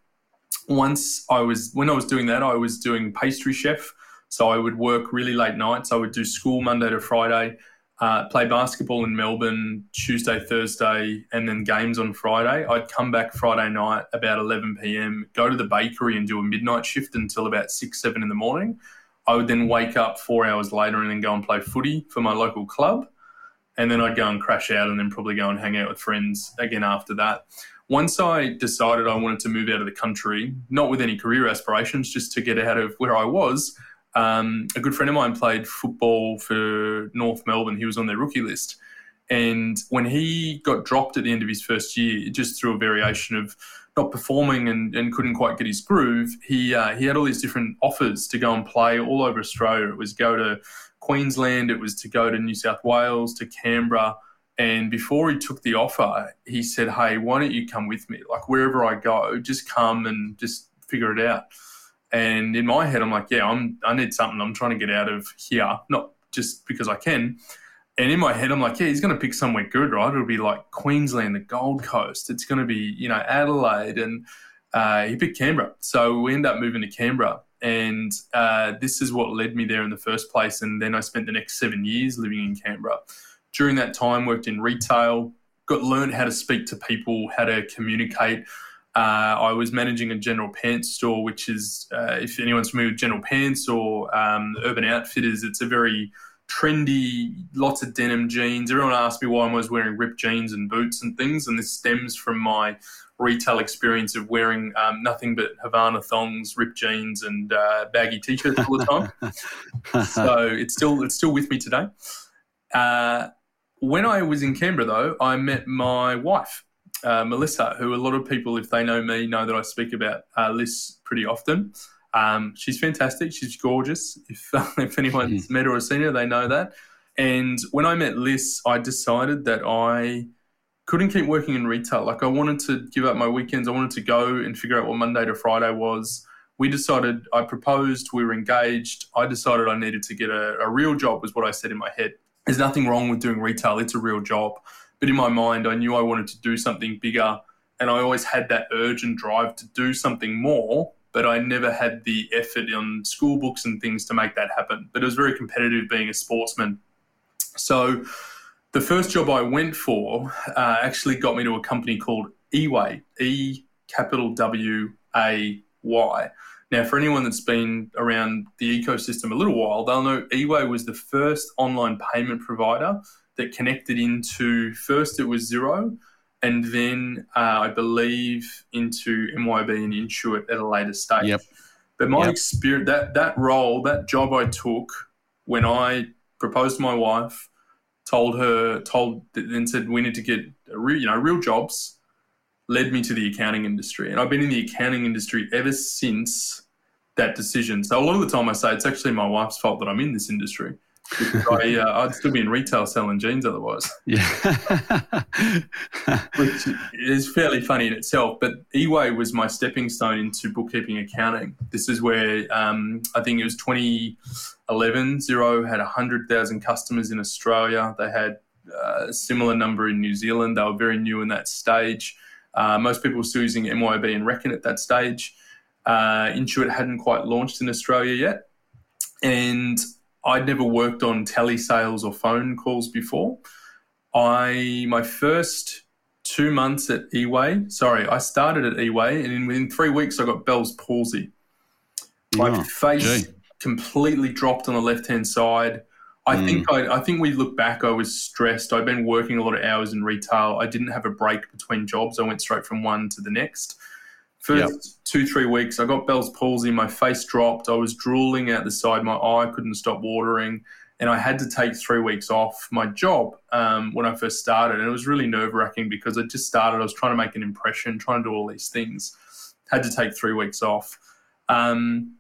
Once I was when I was doing that, I was doing pastry chef so I would work really late nights. I would do school Monday to Friday, uh, play basketball in Melbourne Tuesday, Thursday, and then games on Friday. I'd come back Friday night about 11 p.m., go to the bakery and do a midnight shift until about 6, 7 in the morning. I would then wake up four hours later and then go and play footy for my local club. And then I'd go and crash out and then probably go and hang out with friends again after that. Once I decided I wanted to move out of the country, not with any career aspirations, just to get out of where I was, um, a good friend of mine played football for North Melbourne. He was on their rookie list. And when he got dropped at the end of his first year, just through a variation of not performing and, and couldn't quite get his groove, he uh, he had all these different offers to go and play all over Australia. It was go to Queensland, it was to go to New South Wales, to Canberra. And before he took the offer, he said, Hey, why don't you come with me? Like wherever I go, just come and just figure it out. And in my head, I'm like, yeah, I'm I need something. I'm trying to get out of here, not just because I can. And in my head, I'm like, yeah, he's going to pick somewhere good, right? It'll be like Queensland, the Gold Coast. It's going to be, you know, Adelaide. And uh, he picked Canberra. So we end up moving to Canberra. And uh, this is what led me there in the first place. And then I spent the next seven years living in Canberra. During that time, worked in retail, got learned how to speak to people, how to communicate. Uh, I was managing a General Pants store, which is, uh, if anyone's familiar with General Pants or um, Urban Outfitters, it's a very trendy, lots of denim jeans. Everyone asked me why I was wearing ripped jeans and boots and things, and this stems from my retail experience of wearing um, nothing but Havana thongs, ripped jeans, and uh, baggy t-shirts all the time. so it's still it's still with me today. Uh, when I was in Canberra, though, I met my wife, uh, Melissa, who a lot of people, if they know me, know that I speak about uh, Liz pretty often. Um, she's fantastic. She's gorgeous. If if anyone's met her or seen her, they know that. And when I met Liz, I decided that I couldn't keep working in retail. Like I wanted to give up my weekends. I wanted to go and figure out what Monday to Friday was. We decided. I proposed. We were engaged. I decided I needed to get a, a real job. Was what I said in my head. There's nothing wrong with doing retail. It's a real job. But in my mind, I knew I wanted to do something bigger, and I always had that urge and drive to do something more but I never had the effort on school books and things to make that happen. But it was very competitive being a sportsman. So the first job I went for uh, actually got me to a company called Eway, E capital W A Y. Now, for anyone that's been around the ecosystem a little while, they'll know Eway was the first online payment provider that connected into first it was Xero, and then uh, I believe into MYOB and Intuit at a later stage. Yep. But my Yep. experience, that that role, that job I took when I proposed to my wife, told her, told then said we need to get real, you know, real jobs, led me to the accounting industry, and I've been in the accounting industry ever since that decision. So a lot of the time I say it's actually my wife's fault that I'm in this industry. I, uh, I'd still be in retail selling jeans otherwise. Yeah. which is fairly funny in itself. But Eway was my stepping stone into bookkeeping accounting. This is where um, I think it was 2011. Xero had 100,000 customers in Australia. They had uh, a similar number in New Zealand. They were very new in that stage. Uh, most people were still using MYOB and Reckon at that stage. Uh, Intuit hadn't quite launched in Australia yet. And I'd never worked on telesales or phone calls before. I my first two months at Eway. Sorry, I started at Eway, and in, within three weeks, I got Bell's palsy. My Oh, face gee. completely dropped on the left hand side. I Mm. think I, I think we look back. I was stressed. I'd been working a lot of hours in retail. I didn't have a break between jobs. I went straight from one to the next. First Yep. two three weeks, I got Bell's palsy. My face dropped. I was drooling out the side. My eye couldn't stop watering, and I had to take three weeks off my job um, when I first started. And it was really nerve wracking because I just started. I was trying to make an impression, trying to do all these things. Had to take three weeks off. Um,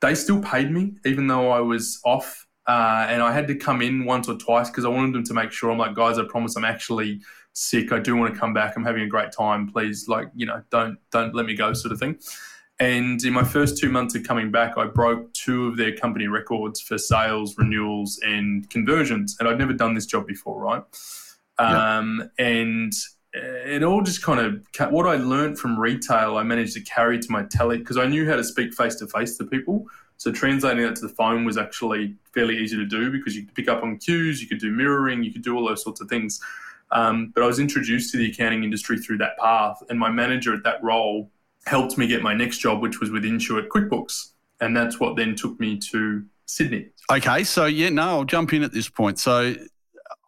they still paid me even though I was off. Uh, and I had to come in once or twice because I wanted them to make sure. I'm like, guys, I promise I'm actually sick. I do want to come back. I'm having a great time. Please, like, you know, don't don't let me go, sort of thing. And in my first two months of coming back, I broke two of their company records for sales, renewals, and conversions. And I'd never done this job before, right? Um, and it all just kind of what I learned from retail, I managed to carry to my tele because I knew how to speak face to face to people. So translating that to the phone was actually fairly easy to do because you could pick up on cues, you could do mirroring, you could do all those sorts of things. Um, but I was introduced to the accounting industry through that path, and my manager at that role helped me get my next job, which was with Intuit QuickBooks, and that's what then took me to Sydney. Okay, so yeah, no, I'll jump in at this point. So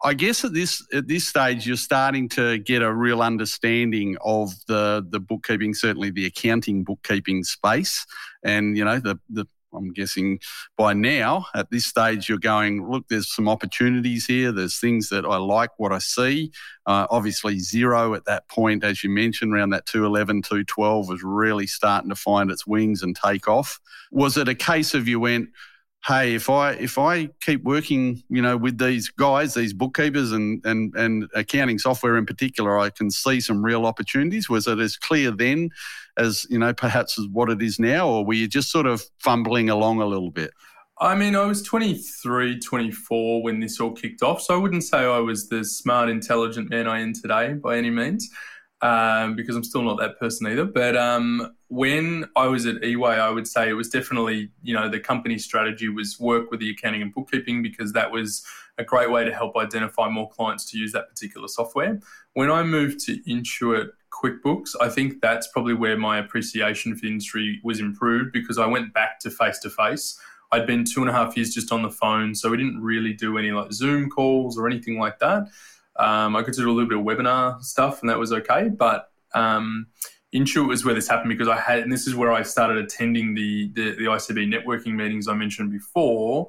I guess at this at this stage you're starting to get a real understanding of the the bookkeeping, certainly the accounting bookkeeping space, and you know the the I'm guessing by now at this stage you're going, look, there's some opportunities here. There's things that I like what I see. Uh, obviously, Xero at that point, as you mentioned, around that 211, 212 was really starting to find its wings and take off. Was it a case of you went, hey, if I if I keep working, you know, with these guys, these bookkeepers and and and accounting software in particular, I can see some real opportunities. Was it as clear then as you know, perhaps as what it is now, or were you just sort of fumbling along a little bit? I mean, I was 23, 24 when this all kicked off, so I wouldn't say I was the smart, intelligent man I am today by any means um, because I'm still not that person either. But um, when I was at eWay, I would say it was definitely, you know, the company strategy was work with the accounting and bookkeeping because that was a great way to help identify more clients to use that particular software. When I moved to Intuit QuickBooks, I think that's probably where my appreciation for the industry was improved because I went back to face to face. I'd been two and a half years just on the phone, so we didn't really do any like Zoom calls or anything like that. Um, I could do a little bit of webinar stuff, and that was okay. But um, Intuit was where this happened because I had, and this is where I started attending the the, the ICB networking meetings I mentioned before,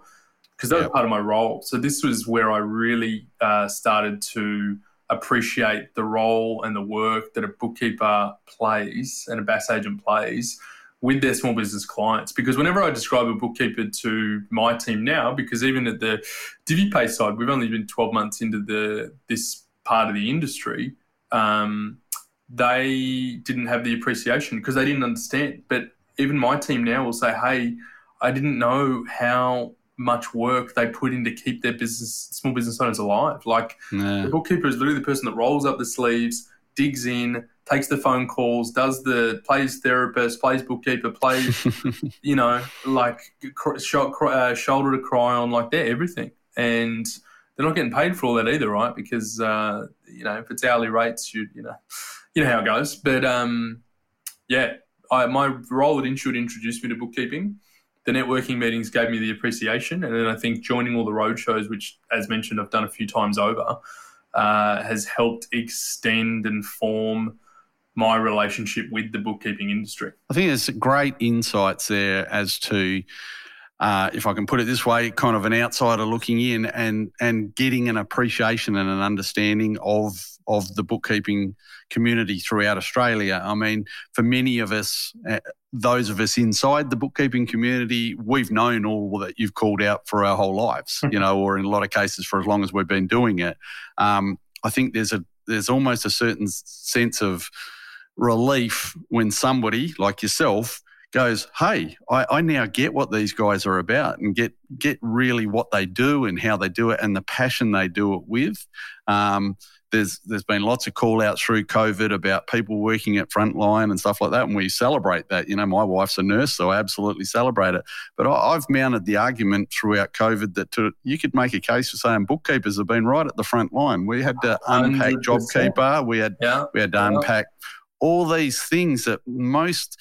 because that yep. was part of my role. So this was where I really uh, started to appreciate the role and the work that a bookkeeper plays and a BAS agent plays with their small business clients. Because whenever I describe a bookkeeper to my team now, because even at the DiviPay side, we've only been 12 months into the this part of the industry, um, they didn't have the appreciation because they didn't understand. But even my team now will say, hey, I didn't know how much work they put in to keep their business, small business owners alive. Like nah. the bookkeeper is literally the person that rolls up the sleeves, digs in, takes the phone calls, does the plays therapist, plays bookkeeper, plays, you know, like uh, shoulder to cry on, like they're everything. And they're not getting paid for all that either, right? Because uh, you know, if it's hourly rates, you you know, you know how it goes. But um, yeah, I, my role at Intuit introduced me to bookkeeping. The networking meetings gave me the appreciation, and then I think joining all the road shows, which, as mentioned, I've done a few times over, uh, has helped extend and form my relationship with the bookkeeping industry. I think there's great insights there as to, uh, if I can put it this way, kind of an outsider looking in and and getting an appreciation and an understanding of of the bookkeeping community throughout Australia. I mean, for many of us, uh, those of us inside the bookkeeping community, we've known all that you've called out for our whole lives, you know, or in a lot of cases for as long as we've been doing it. Um, I think there's a there's almost a certain sense of relief when somebody like yourself goes, "Hey, I, I, now get what these guys are about, and get get really what they do and how they do it, and the passion they do it with." Um, there's there's been lots of call outs through COVID about people working at frontline and stuff like that, and we celebrate that. You know, my wife's a nurse, so I absolutely celebrate it. But I, have mounted the argument throughout COVID that to, you could make a case for saying bookkeepers have been right at the front line. We had to unpack 100%. JobKeeper, we had yeah. we had to unpack all these things that most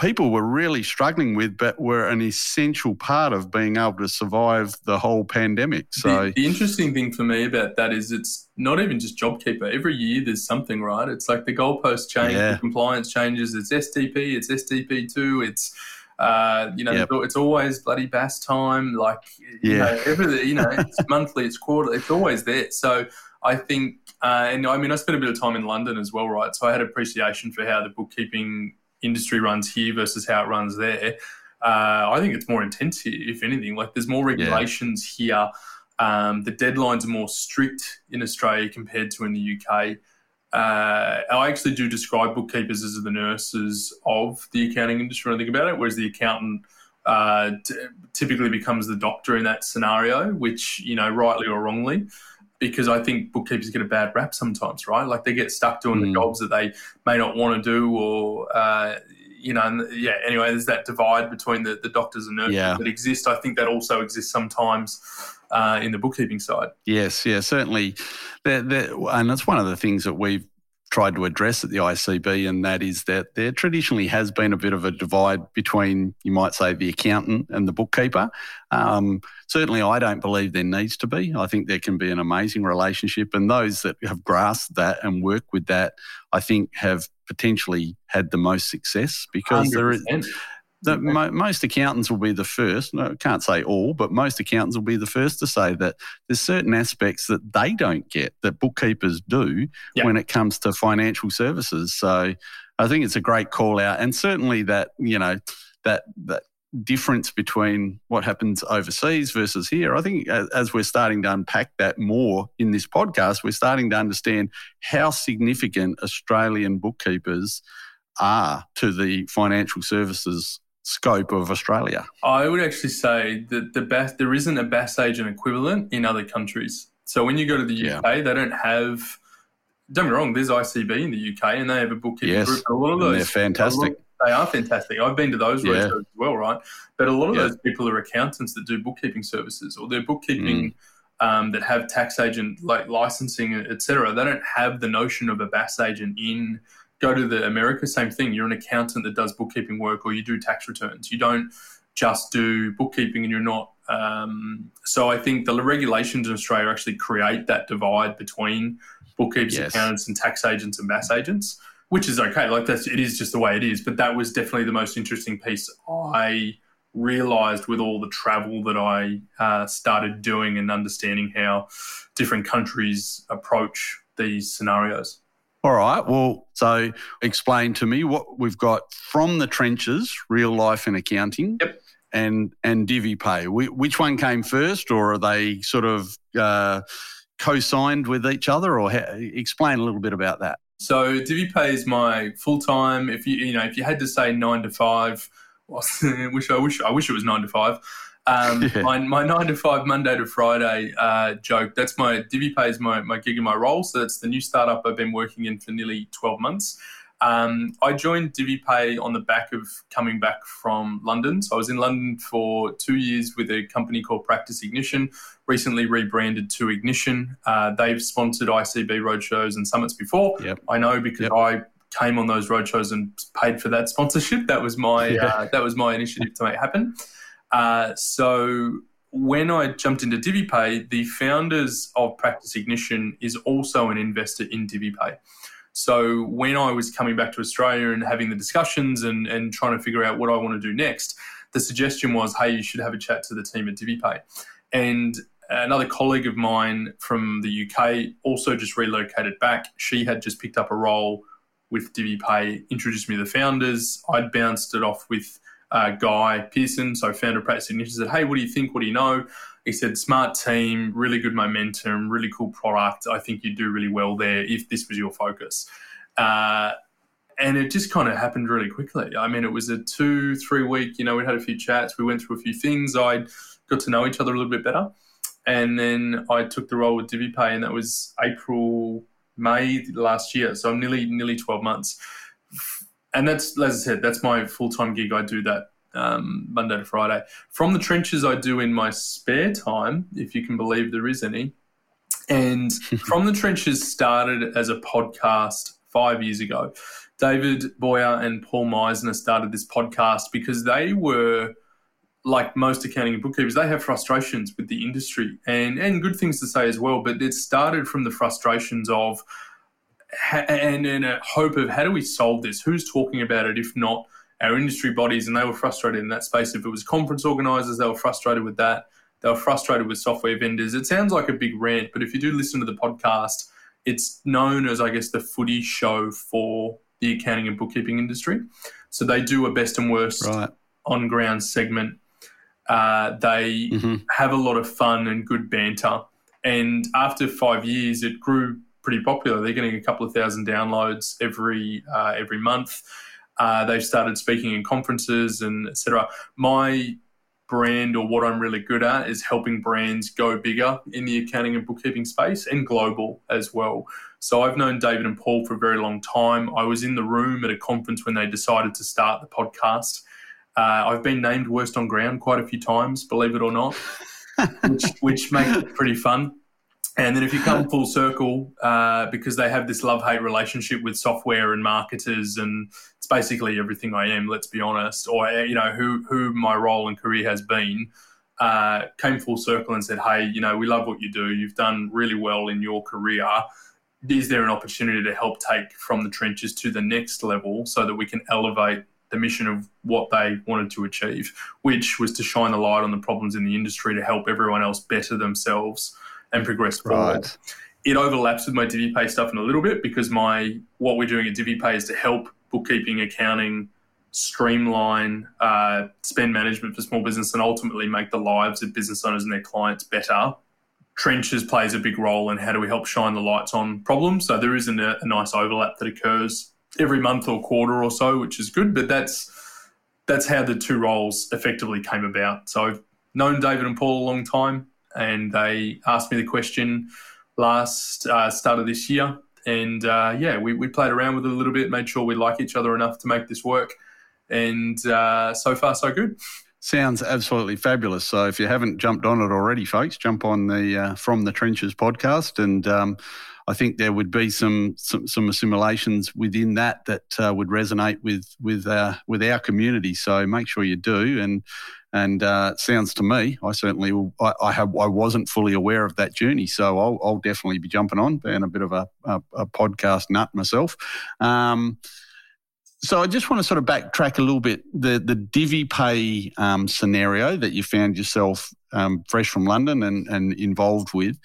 people were really struggling with, but were an essential part of being able to survive the whole pandemic. So the, the, interesting thing for me about that is it's not even just JobKeeper. Every year there's something, right? It's like the goalpost change, yeah. the compliance changes. It's STP, it's STP two, it's uh, you know, yep. it's always bloody BAS time. Like, yeah. you know, everything, you know, it's monthly, it's quarterly, it's always there. So I think, uh, and I mean, I spent a bit of time in London as well, right? So I had appreciation for how the bookkeeping industry runs here versus how it runs there. Uh, I think it's more intense here, if anything. Like there's more regulations yeah. here. Um, the deadlines are more strict in Australia compared to in the UK. Uh, I actually do describe bookkeepers as the nurses of the accounting industry when I think about it, whereas the accountant uh, t- typically becomes the doctor in that scenario, which, you know, rightly or wrongly because I think bookkeepers get a bad rap sometimes, right? Like they get stuck doing mm. the jobs that they may not want to do, or uh, you know, and yeah. Anyway, there's that divide between the, the doctors and nurses yeah. that exist. I think that also exists sometimes. Uh, in the bookkeeping side. Yes, yeah, certainly. They're, they're, and that's one of the things that we've tried to address at the ICB, and that is that there traditionally has been a bit of a divide between, you might say, the accountant and the bookkeeper. Um, certainly, I don't believe there needs to be. I think there can be an amazing relationship, and those that have grasped that and work with that, I think, have potentially had the most success because 100%. there is that mo- most accountants will be the first. No, I can't say all, but most accountants will be the first to say that there's certain aspects that they don't get that bookkeepers do Yeah. when it comes to financial services. So I think it's a great call out, and certainly that you know that that difference between what happens overseas versus here. I think as we're starting to unpack that more in this podcast, we're starting to understand how significant Australian bookkeepers are to the financial services scope of Australia. I would actually say that the BAS, there isn't a BAS agent equivalent in other countries. So when you go to the UK, they don't have. Don't get me wrong. There's ICB in the UK, and they have a bookkeeping Yes, group. A lot of those they're fantastic. they are fantastic. I've been to those Yeah. as well, right? But a lot of Yeah. those people are accountants that do bookkeeping services, or they're bookkeeping Mm. um, that have tax agent like licensing, etc. They don't have the notion of a BAS agent in. Go to the America, same thing. You're an accountant that does bookkeeping work, or you do tax returns. You don't just do bookkeeping, and you're not. Um, so I think the regulations in Australia actually create that divide between bookkeepers, Yes. accountants, and tax agents and BAS agents, which is okay. Like that's it is just the way it is. But that was definitely the most interesting piece I realized with all the travel that I uh, started doing and understanding how different countries approach these scenarios. All right. Well, so explain to me what we've got from the trenches, real life and accounting, and and DiviPay. Wh- Which one came first, or are they sort of uh, co-signed with each other, or ha- explain a little bit about that? So DiviPay is my full time. If you you know if you had to say nine to five, well, wish I wish I wish it was nine to five. Um, Yeah. my, my nine to five Monday to Friday uh, joke. That's my DiviPay is my my gig and my role. So that's the new startup I've been working in for nearly twelve months. Um, I joined DiviPay on the back of coming back from London. So I was in London for two years with a company called Practice Ignition, recently rebranded to Ignition. Uh, they've sponsored ICB roadshows and summits before. I know because I came on those roadshows and paid for that sponsorship. That was my Yeah. uh, that was my initiative to make happen. Uh, so when I jumped into DiviPay, the founders of Practice Ignition is also an investor in DiviPay. So when I was coming back to Australia and having the discussions and, and trying to figure out what I want to do next, the suggestion was, hey, you should have a chat to the team at DiviPay. And another colleague of mine from the UK also just relocated back. She had just picked up a role with DiviPay, introduced me to the founders. I'd bounced it off with uh, Guy Pearson, so founder of Practice Ignition, said, hey, what do you think? What do you know? He said, smart team, really good momentum, really cool product. I think you'd do really well there if this was your focus. Uh, and it just kind of happened really quickly. I mean, it was a two, three week, you know, we had a few chats, we went through a few things. I got to know each other a little bit better. And then I took the role with DiviPay, and that was April, May last year. So I'm nearly, nearly 12 months. And that's, as I said, that's my full time gig. I do that um, Monday to Friday. From the trenches, I do in my spare time, if you can believe there is any. And From the Trenches started as a podcast five years ago. David Boyer and Paul Meisner started this podcast because they were, like most accounting and bookkeepers, they have frustrations with the industry and, and good things to say as well. But it started from the frustrations of and, and a hope of how do we solve this? Who's talking about it if not our industry bodies? And they were frustrated in that space. If it was conference organisers, they were frustrated with that. They were frustrated with software vendors. It sounds like a big rant, but if you do listen to the podcast, it's known as, I guess, the footy show for the accounting and bookkeeping industry. So they do a best and worst on ground segment. Uh, they have a lot of fun and good banter. And after five years, it grew pretty popular. They're getting a couple of thousand downloads every uh, every month. Uh, they've started speaking in conferences and etc. My brand or what I'm really good at is helping brands go bigger in the accounting and bookkeeping space and global as well. So I've known David and Paul for a very long time. I was in the room at a conference when they decided to start the podcast. Uh, I've been named worst on ground quite a few times, believe it or not, which, which makes it pretty fun. And then if you come full circle, uh, because they have this love hate relationship with software and marketers, and it's basically everything I am. Let's be honest, or uh, you know who who my role and career has been. Uh, came full circle and said, "Hey, you know, we love what you do. You've done really well in your career. Is there an opportunity to help take from the trenches to the next level so that we can elevate the mission of what they wanted to achieve, which was to shine the light on the problems in the industry to help everyone else better themselves and progress forward. Right. It overlaps with my DiviPay stuff in a little bit because my what we're doing at DiviPay is to help bookkeeping, accounting, streamline uh, spend management for small business, and ultimately make the lives of business owners and their clients better. Trenches plays a big role in how do we help shine the lights on problems. So there isn't a, a nice overlap that occurs every month or quarter or so, which is good. But that's that's how the two roles effectively came about. So I've known David and Paul a long time, and they asked me the question last uh, start of this year. And uh, yeah, we, we played around with it a little bit, made sure we like each other enough to make this work. And uh, so far, so good. Sounds absolutely fabulous. So if you haven't jumped on it already, folks, jump on the uh, From the Trenches podcast, and um, I think there would be some some, some assimilations within that that uh, would resonate with with uh, with our community. So make sure you do. And and uh, sounds to me, I certainly I, I, have I wasn't fully aware of that journey, so I'll, I'll definitely be jumping on, being a bit of a, a, a podcast nut myself. Um, so I just want to sort of backtrack a little bit. The the DiviPay um, scenario that you found yourself um, fresh from London and, and involved with.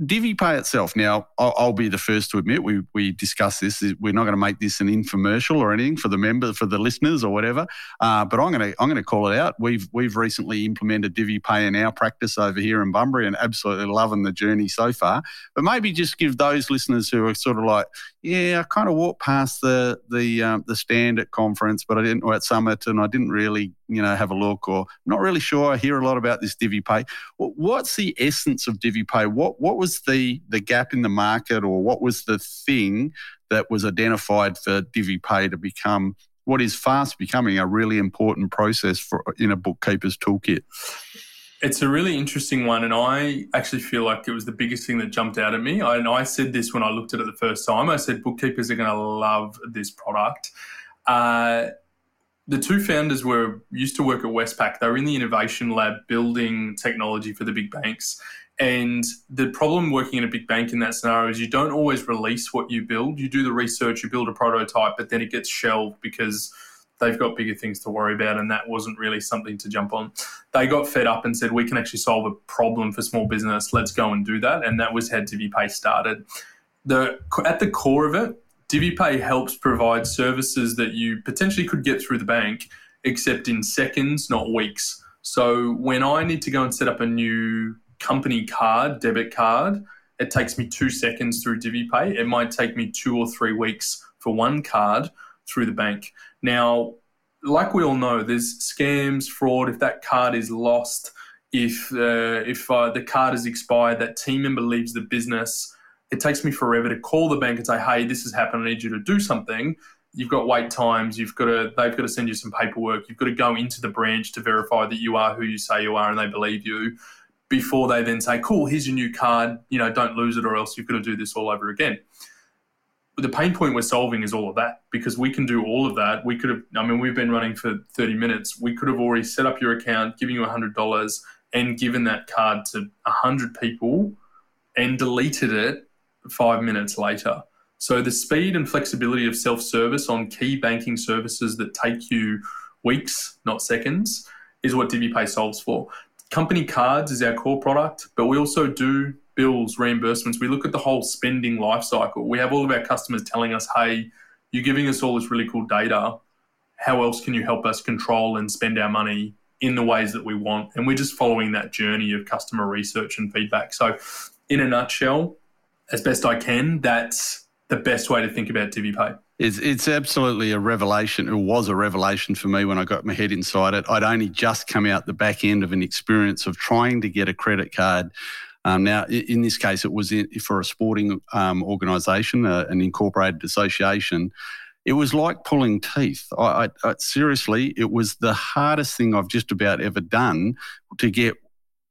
DiviPay itself. Now, I'll, I'll, be the first to admit we we discussed this. We're not going to make this an infomercial or anything for the member for the listeners or whatever. Uh, but I'm going to I'm going to call it out. We've we've recently implemented DiviPay in our practice over here in Bunbury and absolutely loving the journey so far. But maybe just give those listeners who are sort of like, yeah, I kind of walked past the the um, the stand at conference, but I didn't or at summit, and I didn't really you know have a look or not really sure. I hear a lot about this divvy DiviPay. What's the essence of DiviPay? What what was the the gap in the market, or what was the thing that was identified for divvy DiviPay to become what is fast becoming a really important process for in a bookkeeper's toolkit? It's a really interesting one, and I actually feel like it was the biggest thing that jumped out at me. I, and I said this when I looked at it the first time. I said bookkeepers are going to love this product. Uh, the two founders were used to work at Westpac. They were in the innovation lab building technology for the big banks. And the problem working in a big bank in that scenario is you don't always release what you build. You do the research, you build a prototype, but then it gets shelved because they've got bigger things to worry about, and that wasn't really something to jump on. They got fed up and said, "We can actually solve a problem for small business. Let's go and do that." And that was how DiviPay started. The at the core of it, DiviPay helps provide services that you potentially could get through the bank, except in seconds, not weeks. So when I need to go and set up a new company card, debit card, it takes me two seconds through DiviPay. It might take me two or three weeks for one card through the bank. Now, like we all know, there's scams, fraud. If that card is lost, if uh, if uh, the card is expired, that team member leaves the business it takes me forever to call the bank and say, hey, this has happened. I need you to do something. You've got wait times. You've got to, they've got to send you some paperwork. You've got to go into the branch to verify that you are who you say you are and they believe you before they then say, cool, here's your new card. You know, don't lose it or else you've got to do this all over again. The pain point we're solving is all of that because we can do all of that. We could have, I mean, we've been running for 30 minutes. We could have already set up your account, given you $100 and given that card to 100 people and deleted it five minutes later. So the speed and flexibility of self-service on key banking services that take you weeks, not seconds, is what DiviPay solves for. Company cards is our core product, but we also do bills, reimbursements. We look at the whole spending life cycle. We have all of our customers telling us, hey, you're giving us all this really cool data. How else can you help us control and spend our money in the ways that we want? And we're just following that journey of customer research and feedback. So, in a nutshell, as best I can, that's the best way to think about DiviPay. It's, it's absolutely a revelation. It was a revelation for me when I got my head inside it. I'd only just come out the back end of an experience of trying to get a credit card. Um, now, in this case, it was for a sporting um, organisation, uh, an incorporated association. It was like pulling teeth. I, I, I, seriously, it was the hardest thing I've just about ever done to get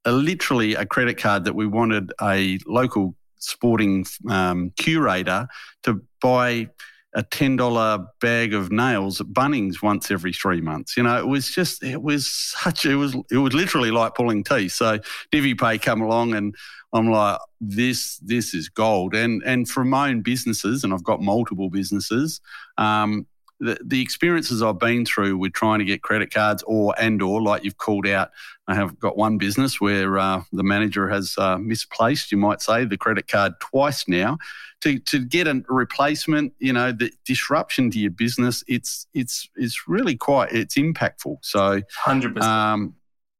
a, literally a credit card that we wanted a local sporting um, curator to buy a $10 bag of nails at Bunnings once every three months. You know, it was just, it was such, it was, it was literally like pulling teeth. So DiviPay come along and I'm like, this, this is gold. And, and for my own businesses, and I've got multiple businesses, um, the, the experiences I've been through with trying to get credit cards or and or like you've called out, I have got one business where uh, the manager has uh, misplaced, you might say, the credit card twice now. To, to get a replacement, you know, the disruption to your business, it's it's it's really quite it's impactful. So, hundred um,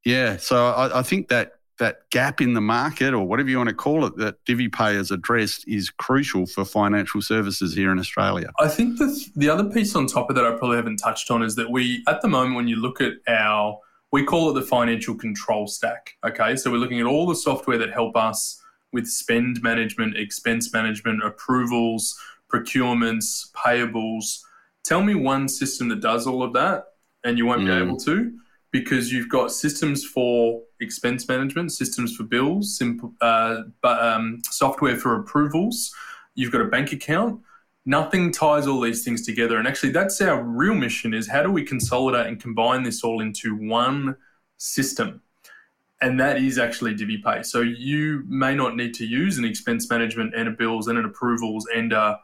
yeah. So I, I think that that gap in the market or whatever you want to call it that DiviPay has addressed is crucial for financial services here in Australia. I think the, the other piece on top of that I probably haven't touched on is that we, at the moment, when you look at our, we call it the financial control stack. Okay. So we're looking at all the software that help us with spend management, expense management, approvals, procurements, payables. Tell me one system that does all of that and you won't mm. be able to because you've got systems for expense management, systems for bills, simple, uh, but, um, software for approvals. You've got a bank account. Nothing ties all these things together. And actually, that's our real mission: is how do we consolidate and combine this all into one system? And that is actually DiviPay. So you may not need to use an expense management and a bills and an approvals and uh,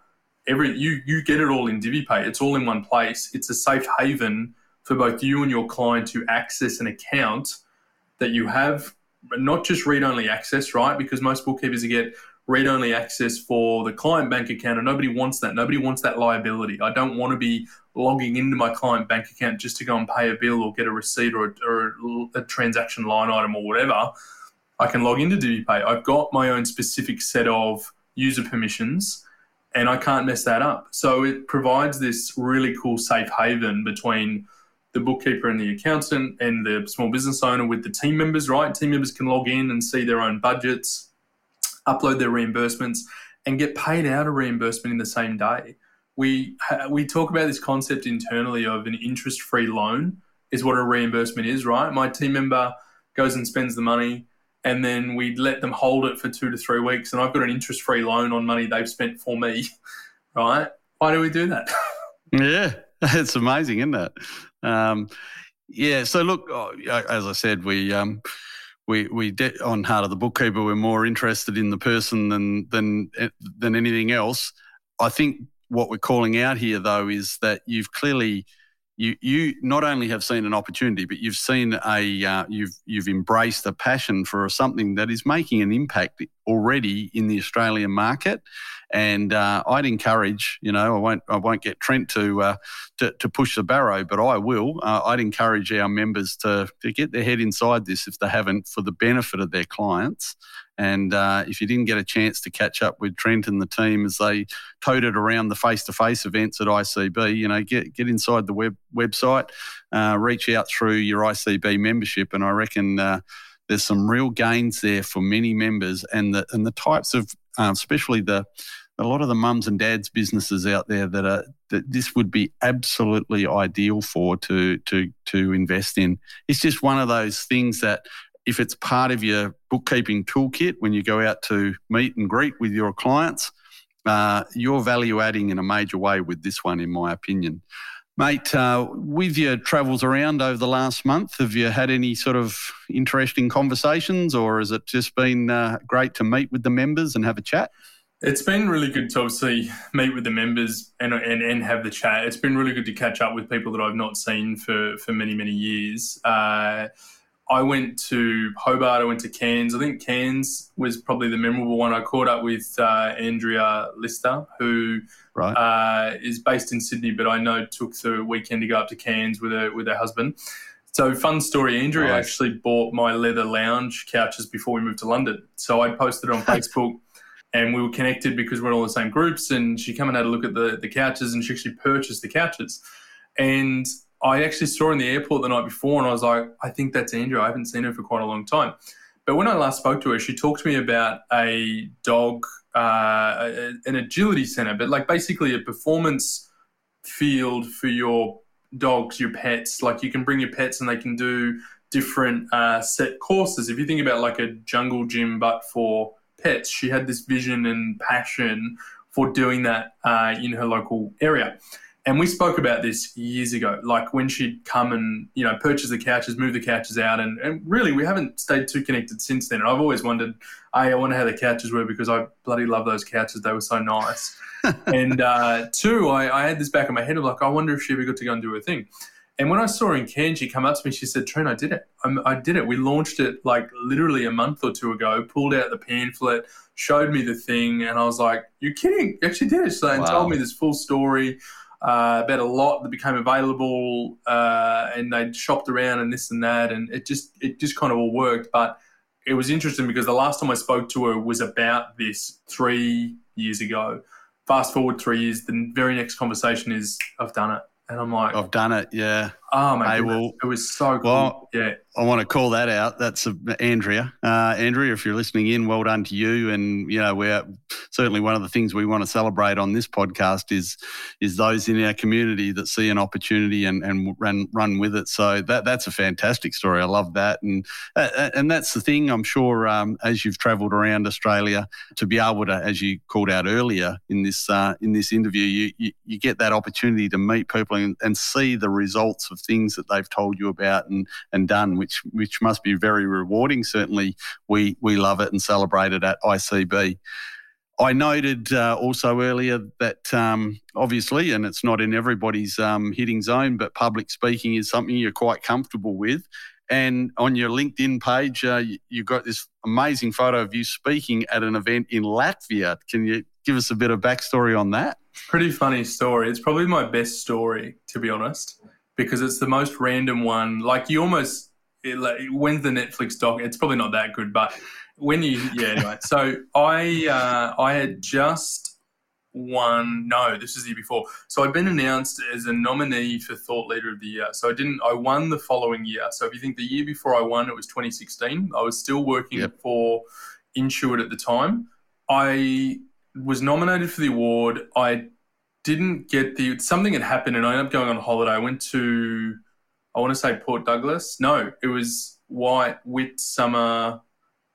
every you you get it all in DiviPay. It's all in one place. It's a safe haven for both you and your client to access an account that you have not just read only access, right? Because most bookkeepers get read only access for the client bank account, and nobody wants that. Nobody wants that liability. I don't want to be logging into my client bank account just to go and pay a bill or get a receipt or, or a, transaction line item or whatever. I can log into DiviPay. I've got my own specific set of user permissions and I can't mess that up. So it provides this really cool safe haven between the bookkeeper and the accountant and the small business owner with the team members, right? Team members can log in and see their own budgets, upload their reimbursements, and get paid out a reimbursement in the same day. We we talk about this concept internally of an interest-free loan is what a reimbursement is, right? My team member goes and spends the money, and then we let them hold it for two to three weeks, and I've got an interest-free loan on money they've spent for me, right? Why do we do that? yeah, it's amazing, isn't it? Um, yeah. So look, oh, as I said, we um, we we de- on Heart of the Bookkeeper, we're more interested in the person than than than anything else. I think what we're calling out here, though, is that you've clearly you you not only have seen an opportunity, but you've seen a uh, you've you've embraced a passion for something that is making an impact already in the Australian market. And uh, I'd encourage, you know, I won't I won't get Trent to uh, to, to, push the barrow, but I will. Uh, I'd encourage our members to to get their head inside this if they haven't, for the benefit of their clients. And uh, if you didn't get a chance to catch up with Trent and the team as they toted around the face-to-face events at ICB, you know, get get inside the web website, uh, reach out through your ICB membership, and I reckon uh, there's some real gains there for many members and the and the types of, uh, especially the a lot of the mums and dads businesses out there that are that this would be absolutely ideal for to to to invest in. It's just one of those things that if it's part of your bookkeeping toolkit when you go out to meet and greet with your clients, uh, you're value adding in a major way with this one, in my opinion. Mate, uh, with your travels around over the last month, have you had any sort of interesting conversations or has it just been uh, great to meet with the members and have a chat? It's been really good to obviously meet with the members and, and, and have the chat. It's been really good to catch up with people that I've not seen for, for many, many years. Uh, I went to Hobart, I went to Cairns. I think Cairns was probably the memorable one. I caught up with uh, Andrea Lister, who right. uh, is based in Sydney, but I know took the weekend to go up to Cairns with her with her husband. So fun story. Andrea nice. actually bought my leather lounge couches before we moved to London. So I posted on Facebook. And we were connected because we're in all the same groups. And she came and had a look at the, the couches, and she actually purchased the couches. And I actually saw her in the airport the night before, and I was like, I think that's Andrea. I haven't seen her for quite a long time. But when I last spoke to her, she talked to me about a dog, uh, an agility center, but like basically a performance field for your dogs, your pets. Like you can bring your pets and they can do different uh, set courses. If you think about like a jungle gym, but for pets, she had this vision and passion for doing that uh, in her local area. And we spoke about this years ago, like when she'd come and, you know, purchase the couches, move the couches out. And, and really, we haven't stayed too connected since then. And I've always wondered, A, I wonder how the couches were because I bloody love those couches. They were so nice. and uh, two, I, I had this back in my head of like, I wonder if she ever got to go and do her thing. And when I saw her in Cairns, she come up to me. She said, "Trent, I did it. I'm, I did it. We launched it like literally a month or two ago. Pulled out the pamphlet, showed me the thing, and I was like, "You're kidding? You actually did it!" So, and told me this full story uh, about a lot that became available, uh, and they shopped around and this and that, and it just it just kind of all worked. But it was interesting because the last time I spoke to her was about this three years ago. Fast forward three years, the very next conversation is, "I've done it," and I'm like, I've done it. Yeah. Oh my goodness. well- it was so cool. Well, yeah. I want to call that out. That's uh, Andrea. Uh, Andrea, if you're listening in, well done to you. And you know, we're certainly one of the things we want to celebrate on this podcast is is those in our community that see an opportunity and, and run run with it. So that that's a fantastic story. I love that, and uh, and that's the thing. I'm sure um, as you've travelled around Australia to be able to, as you called out earlier in this uh, in this interview, you, you you get that opportunity to meet people and, and see the results of things that they've told you about and and done, which which must be very rewarding. Certainly, we we love it and celebrate it at ICB. I noted uh, also earlier that um, obviously, and it's not in everybody's um, hitting zone, but public speaking is something you're quite comfortable with. And on your LinkedIn page, uh, you, got this amazing photo of you speaking at an event in Latvia. Can you give us a bit of backstory on that? Pretty funny story. It's probably my best story, to be honest, because it's the most random one. Like you almost, it, like, when's the Netflix doc? It's probably not that good, but when you, yeah. Anyway, so I, uh, I had just won. No, this was the year before. So I'd been announced as a nominee for Thought Leader of the Year. So I didn't. I won the following year. So if you think the year before I won, it was 2016. I was still working for Intuit at the time. I was nominated for the award. I didn't get the something had happened, and I ended up going on holiday. I went to I want to say Port Douglas. No, it was White Whit Summer.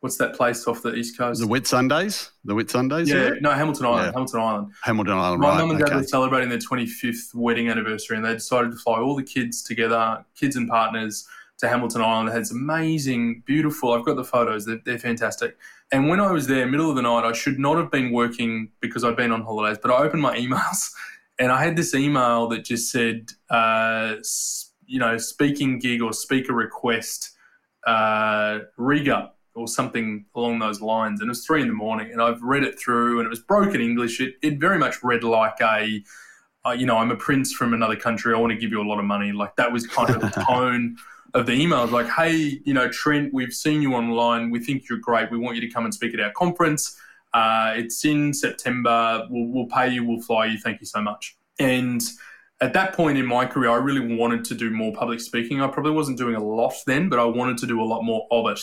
What's that place off the east coast? The Whitsundays? The Whitsundays? Yeah, no, Hamilton Island. Yeah. Hamilton Island. Hamilton Island, My right. mum and dad okay. were celebrating their 25th wedding anniversary, and they decided to fly all the kids together, kids and partners, to Hamilton Island. They had this amazing, beautiful. I've got the photos. They're, they're fantastic. And when I was there, middle of the night, I should not have been working because I'd been on holidays. But I opened my emails, and I had this email that just said, uh, you know, speaking gig or speaker request, uh, Riga or something along those lines. And it was three in the morning, and I've read it through, and it was broken English. It, it very much read like a, uh, you know, I'm a prince from another country. I want to give you a lot of money. Like that was kind of the tone of the email. Like, hey, you know, Trent, we've seen you online. We think you're great. We want you to come and speak at our conference. Uh, it's in September. We'll, we'll pay you. We'll fly you. Thank you so much. And at that point in my career, I really wanted to do more public speaking. I probably wasn't doing a lot then, but I wanted to do a lot more of it.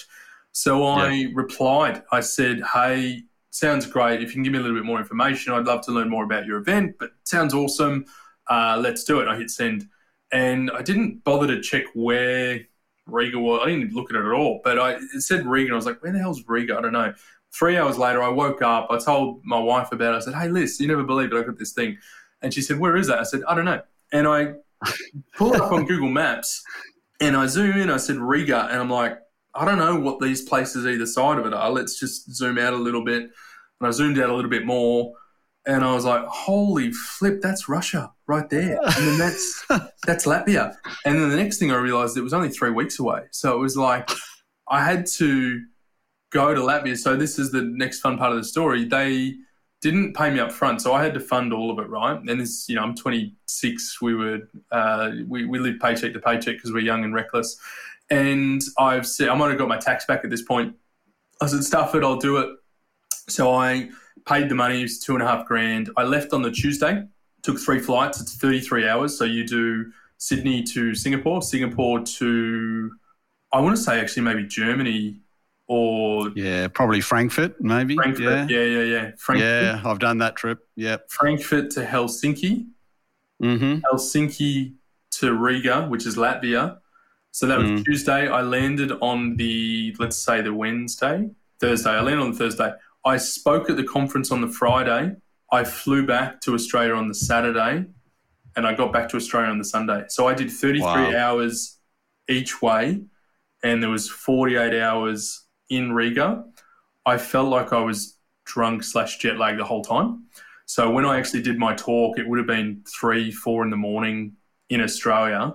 So I replied. I said, "Hey, sounds great. If you can give me a little bit more information, I'd love to learn more about your event. But sounds awesome. Uh, let's do it." I hit send, and I didn't bother to check where Riga was. I didn't look at it at all. But I it said Riga, and I was like, "Where the hell's Riga? I don't know." Three hours later, I woke up. I told my wife about it. I said, "Hey, Liz, you never believe it. I got this thing," and she said, "Where is that?" I said, "I don't know." And I pull up on Google Maps, and I zoom in. I said Riga, and I'm like, I don't know what these places either side of it are. Let's just zoom out a little bit. And I zoomed out a little bit more, and I was like, "Holy flip, that's Russia right there!" And then that's that's Latvia. And then the next thing I realized it was only three weeks away. So it was like I had to go to Latvia. So this is the next fun part of the story. They didn't pay me up front, so I had to fund all of it, right? And this, you know, I'm 26. We were uh, we we live paycheck to paycheck because we're young and reckless. And I've said I might have got my tax back at this point. I said, stuff it, I'll do it. So I paid the money, it was two and a half grand. I left on the Tuesday, took three flights, it's 33 hours. So you do Sydney to Singapore, Singapore to, I want to say actually maybe Germany or. Yeah, probably Frankfurt, maybe. Frankfurt, Yeah. yeah, yeah, yeah. Frankfurt. Yeah, I've done that trip. Yep. Frankfurt to Helsinki, mm-hmm. Helsinki to Riga, which is Latvia. So that was Mm. Tuesday. I landed on the, let's say, the Wednesday, Thursday. I landed on the Thursday. I spoke at the conference on the Friday. I flew back to Australia on the Saturday. and I got back to Australia on the Sunday. So I did 33 Wow. hours each way, and there was 48 hours in Riga. I felt like I was drunk slash jet lagged the whole time. So when I actually did my talk, it would have been three, four in the morning in Australia.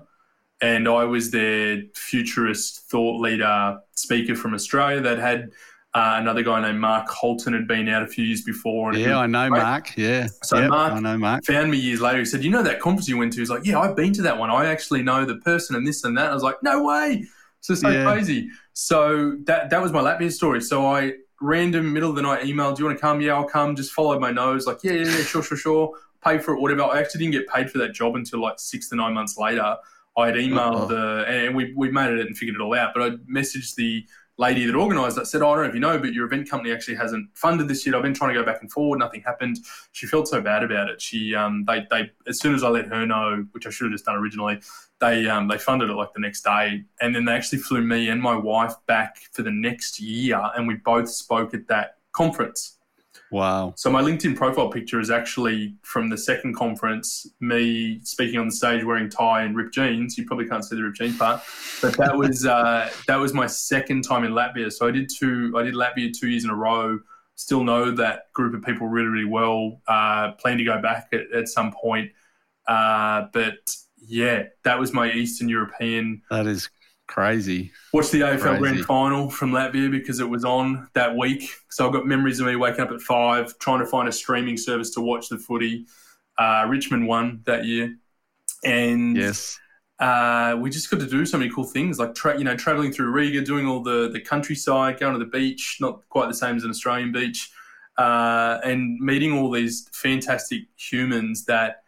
And I was their futurist thought leader speaker from Australia that had uh, another guy named Mark Holton had been out a few years before. And Yeah, I know Mark. Yeah. so Yep, Mark I know Mark. found me years later. He said, "You know that conference you went to?" He's like, "Yeah, I've been to that one. I actually know the person and this and that." I was like, "No way!" So so Yeah. crazy. So that that was my Latvia story. So I random middle of the night email, "Do you want to come?" Yeah, I'll come. Just followed my nose. Like, yeah, yeah, yeah, sure, sure, sure. Pay for it, whatever. I actually didn't get paid for that job until like six to nine months later. I had emailed Uh-oh. the and we we made it and figured it all out. But I messaged the lady that organised that said, oh, I don't know if you know, but your event company actually hasn't funded this yet. I've been trying to go back and forward, nothing happened. She felt so bad about it. She um they they as soon as I let her know, which I should have just done originally, they um they funded it like the next day. And then they actually flew me and my wife back for the next year and we both spoke at that conference. Wow. So my LinkedIn profile picture is actually from the second conference, me speaking on the stage wearing tie and ripped jeans. You probably can't see the ripped jeans part, but that was uh, that was my second time in Latvia. So I did two, I did Latvia two years in a row. Still know that group of people really, really well. Uh, plan to go back at, at some point, uh, but yeah, that was my Eastern European That is crazy. Watched the AFL Crazy. Grand Final from Latvia because it was on that week. So I've got memories of me waking up at five, trying to find a streaming service to watch the footy. Uh, Richmond won that year, and yes, uh, we just got to do so many cool things, like tra- you know, traveling through Riga, doing all the the countryside, going to the beach, not quite the same as an Australian beach, uh, and meeting all these fantastic humans that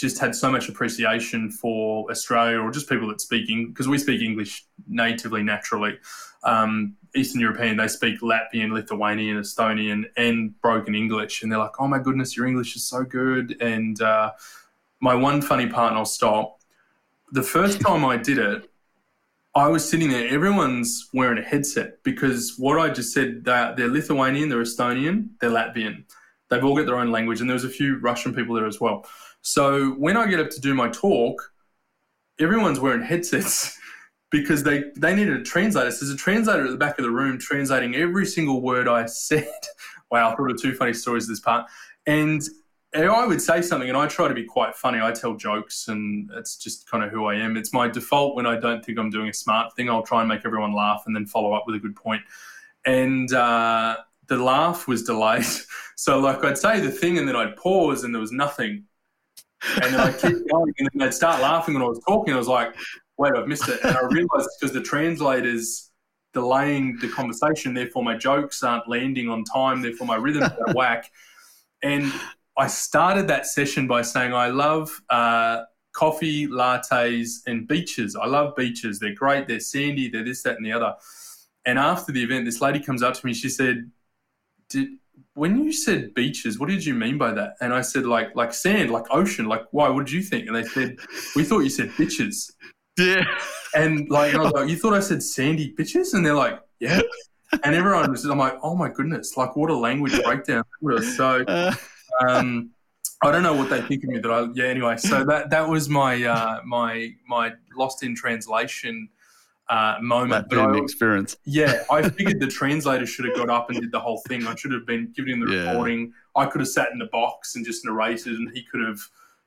just had so much appreciation for Australia or just people that speak English because we speak English natively, naturally. Um, Eastern European, they speak Latvian, Lithuanian, Estonian, and broken English, and they're like, "Oh my goodness, your English is so good." And uh, my one funny part, and I'll stop. The first time I did it, I was sitting there. Everyone's wearing a headset because what I just said, they're, they're Lithuanian, they're Estonian, they're Latvian. They've all got their own language, and there was a few Russian people there as well. So when I get up to do my talk, everyone's wearing headsets because they they needed a translator. So there's a translator at the back of the room translating every single word I said. wow, I thought of two funny stories this part. And I would say something, and I try to be quite funny. I tell jokes, and it's just kind of who I am. It's my default when I don't think I'm doing a smart thing. I'll try and make everyone laugh, and then follow up with a good point. And uh, the laugh was delayed, so like I'd say the thing, and then I'd pause, and there was nothing. And then I'd keep going, and then they'd start laughing when I was talking. I was like, "Wait, I've missed it," and I realised it's because the translators delaying the conversation, therefore my jokes aren't landing on time, therefore my rhythm's out whack. And I started that session by saying I love uh, coffee, lattes, and beaches. I love beaches. They're great. They're sandy. They're this, that, and the other. And after the event, this lady comes up to me. She said, "Did when you said beaches, what did you mean by that?" And I said, "Like like sand, like ocean. Like why? What did you think?" And they said, "We thought you said bitches." Yeah. And like I was like, "You thought I said sandy bitches?" And they're like, "Yeah." And everyone was, I'm like, "Oh my goodness! Like what a language breakdown!" So. Um, I don't know what they think of me that I yeah anyway so that that was my uh, my my lost in translation uh, moment That I- experience. yeah I figured the translator should have got up and did the whole thing I should have been giving him the Yeah. recording I could have sat in the box and just narrated and he could have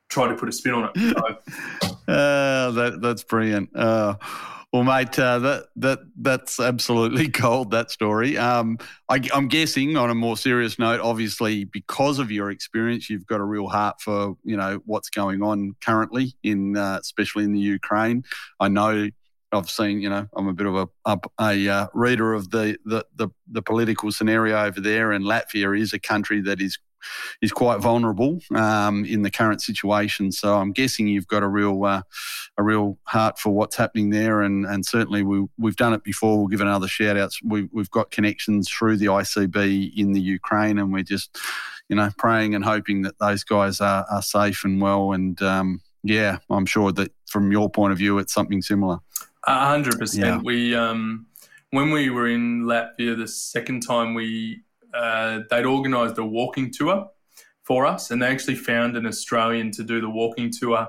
tried to put a spin on it so, Uh, that that's brilliant. Uh, well, mate, uh, that that that's absolutely gold. That story. Um, I, I'm guessing, on a more serious note, obviously because of your experience, you've got a real heart for you know what's going on currently in, uh, especially in the Ukraine. I know. I've seen, you know, I'm a bit of a a, a uh, reader of the, the the the political scenario over there, and Latvia is a country that is is quite vulnerable um, in the current situation. So I'm guessing you've got a real uh, a real heart for what's happening there, and and certainly we we've done it before. We'll give another shout outs. We we've got connections through the ICB in the Ukraine, and we're just you know praying and hoping that those guys are, are safe and well. And um, yeah, I'm sure that from your point of view, it's something similar. A hundred Yeah. percent. We um, when we were in Latvia the second time, we uh, they'd organised a walking tour for us, and they actually found an Australian to do the walking tour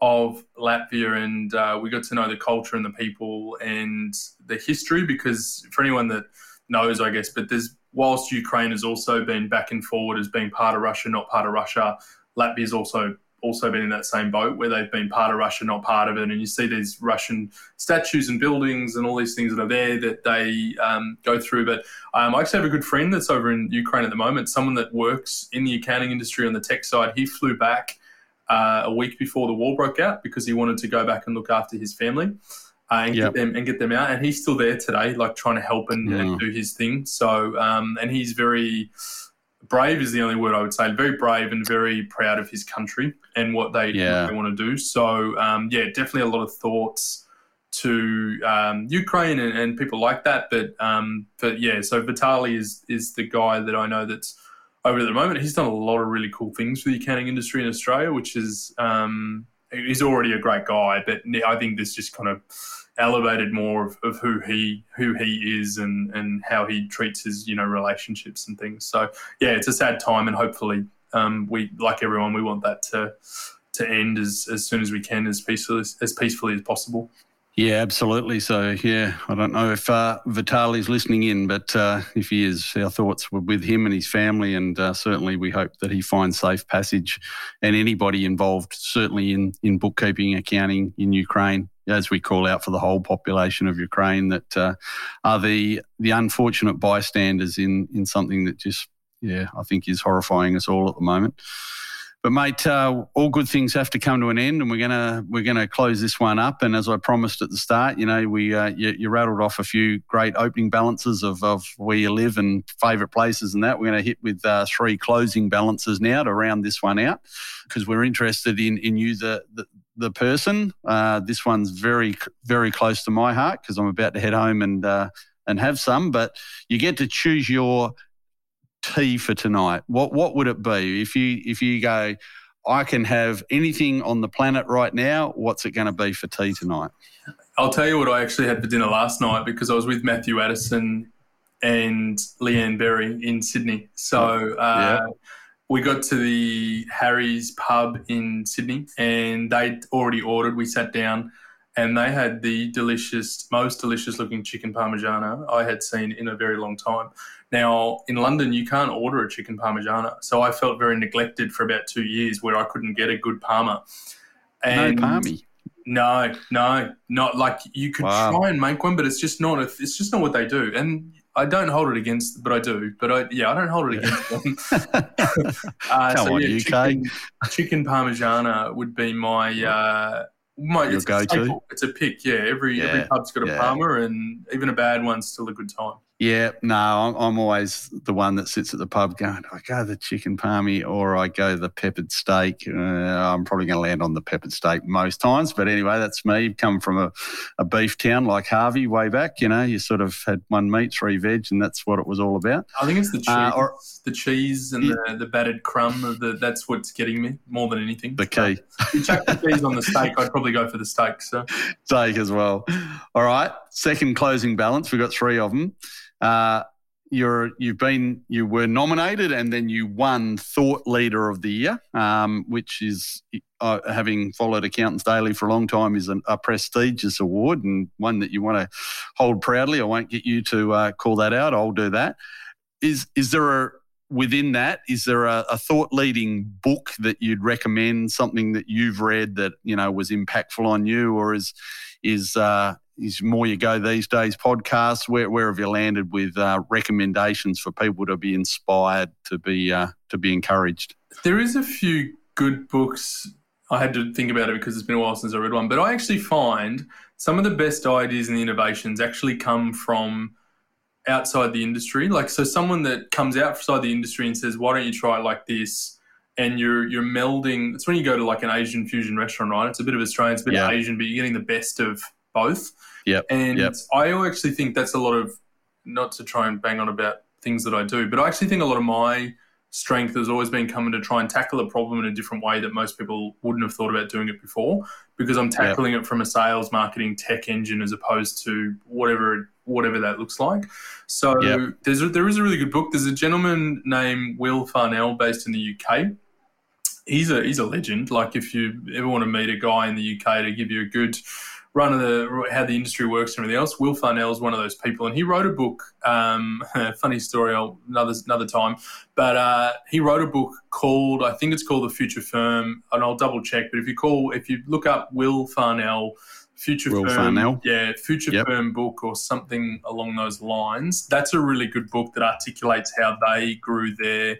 of Latvia, and uh, we got to know the culture and the people and the history. Because for anyone that knows, I guess, but there's whilst Ukraine has also been back and forward as being part of Russia, not part of Russia, Latvia's also also been in that same boat where they've been part of Russia, not part of it. And you see these Russian statues and buildings and all these things that are there that they um, go through. But um, I actually have a good friend that's over in Ukraine at the moment, someone that works in the accounting industry on the tech side. He flew back uh, a week before the war broke out because he wanted to go back and look after his family. Uh, and yep. get them and get them out, and he's still there today, like trying to help and, and do his thing. So, um, and he's very, brave is the only word I would say. Very brave and very proud of his country and what they, yeah. what they want to do. So um, yeah, definitely a lot of thoughts to um, Ukraine and, and, people like that. But um, but yeah, so Vitali is is the guy that I know that's over at the moment. He's done a lot of really cool things for the accounting industry in Australia, which is um, he's already a great guy. But I think this just kind of elevated more of, of who he who he is and and how he treats his you know relationships and things. So yeah, it's a sad time, and hopefully um, we like everyone we want that to to end as, as soon as we can, as peacefully as, peacefully as possible. Yeah, absolutely. So, yeah, I don't know if uh, Vitali's listening in, but uh, if he is, our thoughts were with him and his family, and uh, certainly we hope that he finds safe passage. And anybody involved, certainly in, in bookkeeping, accounting in Ukraine, as we call out for the whole population of Ukraine, that uh, are the the unfortunate bystanders in in something that just, yeah, I think is horrifying us all at the moment. But mate, uh, all good things have to come to an end, and we're gonna we're gonna close this one up. And as I promised at the start, you know, we uh, you, you, rattled off a few great opening balances of, of where you live and favourite places and that. We're to hit with uh, three closing balances now to round this one out because we're interested in in you the, the the person. Uh, this one's very very close to my heart because I'm about to head home and uh, and have some. But you get to choose your tea for tonight, what what would it be if you if you go? I can have anything on the planet right now. What's it going to be for tea tonight? I'll tell you what I actually had for dinner last night because I was with Matthew Addison and Leanne Berry in Sydney. So uh, yeah. we got to the Harry's pub in Sydney and they'd already ordered. We sat down and they had the delicious, most delicious looking chicken parmigiana I had seen in a very long time. Now, in London, you can't order a chicken parmigiana. So I felt very neglected for about two years where I couldn't get a good parma. And no parmy. No, no, not like you could wow. try and make one, but it's just not. A, it's just not what they do. And I don't hold it against, but I do. But I, yeah, I don't hold it against them. uh, Come so, on, yeah, Chicken, chicken parmigiana would be my. Uh, my, Your it's go-to. It's a pick, yeah. Every yeah, every pub's got a yeah. parma, and even a bad one's still a good time. Yeah, no, I'm, I'm, always the one that sits at the pub going, I go the chicken palmy or I go the peppered steak. Uh, I'm probably going to land on the peppered steak most times. But anyway, that's me. You've come from a, a beef town like Harvey way back. You know, you sort of had one meat, three veg, and that's what it was all about. I think it's the uh, cheese, uh, or, the cheese and yeah. the, the battered crumb. Of the, that's what's getting me more than anything. The key. if you chuck the cheese on the steak, I'd probably go for the steak. So. Steak as well. All right. Second closing balance. We've got three of them. Uh, you're you've been you were nominated and then you won Thought Leader of the Year, um, which is uh, having followed Accountants Daily for a long time is an, a prestigious award and one that you want to hold proudly. I won't get you to uh, call that out. I'll do that. Is is there a within that is there a, a thought leading book that you'd recommend something that you've read that you know was impactful on you or is is uh, is more you go these days. Podcasts where, where have you landed with uh, recommendations for people to be inspired to be uh, to be encouraged? There is a few good books. I had to think about it because it's been a while since i read one but i actually find some of the best ideas and innovations actually come from outside the industry. Like so someone that comes outside the industry and says why don't you try it like this? And you're you're melding it's when you go to like an asian fusion restaurant right? It's a bit of australian it's a bit yeah. of asian but you're getting the best of both. Yeah. And yep. I actually think that's a lot of, not to try and bang on about things that I do, but I actually think a lot of my strength has always been coming to try and tackle a problem in a different way that most people wouldn't have thought about doing it before because I'm tackling yep. it from a sales marketing tech engine as opposed to whatever whatever that looks like. So yep. there's a, there is a really good book. There's a gentleman named Will Farnell based in the UK he's a he's a legend. Like if you ever want to meet a guy in the UK to give you a good run of the how the industry works and everything else, Will Farnell is one of those people, and he wrote a book. Um, funny story, I'll, another another time, but uh, he wrote a book called I think it's called The Future Firm, and I'll double check. But if you call if you look up Will Farnell. Future Will Firm, Farnell. yeah, Future Yep. Firm book or something along those lines. That's a really good book that articulates how they grew their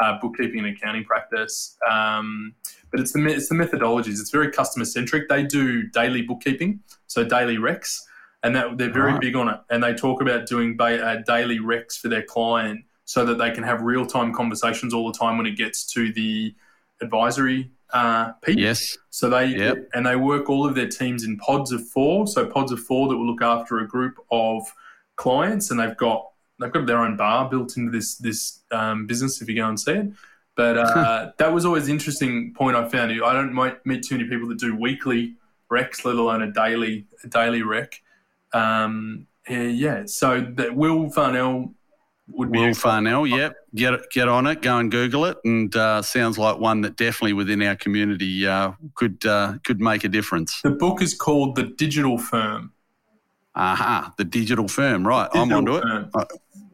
uh, bookkeeping and accounting practice. Um, but it's the it's the methodologies. It's very customer centric. They do daily bookkeeping, so daily recs, and that they're very Right. big on it. And they talk about doing ba- uh, daily recs for their client so that they can have real time conversations all the time when it gets to the advisory uh, piece. Yes. So they Yep. and they work all of their teams in pods of four. So pods of four that will look after a group of clients, and they've got they've got their own bar built into this this um, business. If you go and see it, but uh, that was always an interesting point I found. I don't might meet too many people that do weekly recs, let alone a daily a daily rec. Um, yeah. So that Will Farnell would be Will Farnell, yep. Get get on it. Go and Google it, and uh, sounds like one that definitely within our community uh, could uh, could make a difference. The book is called The Digital Firm. Aha, the digital firm. Right, I'm Digital onto Firm. it. Uh,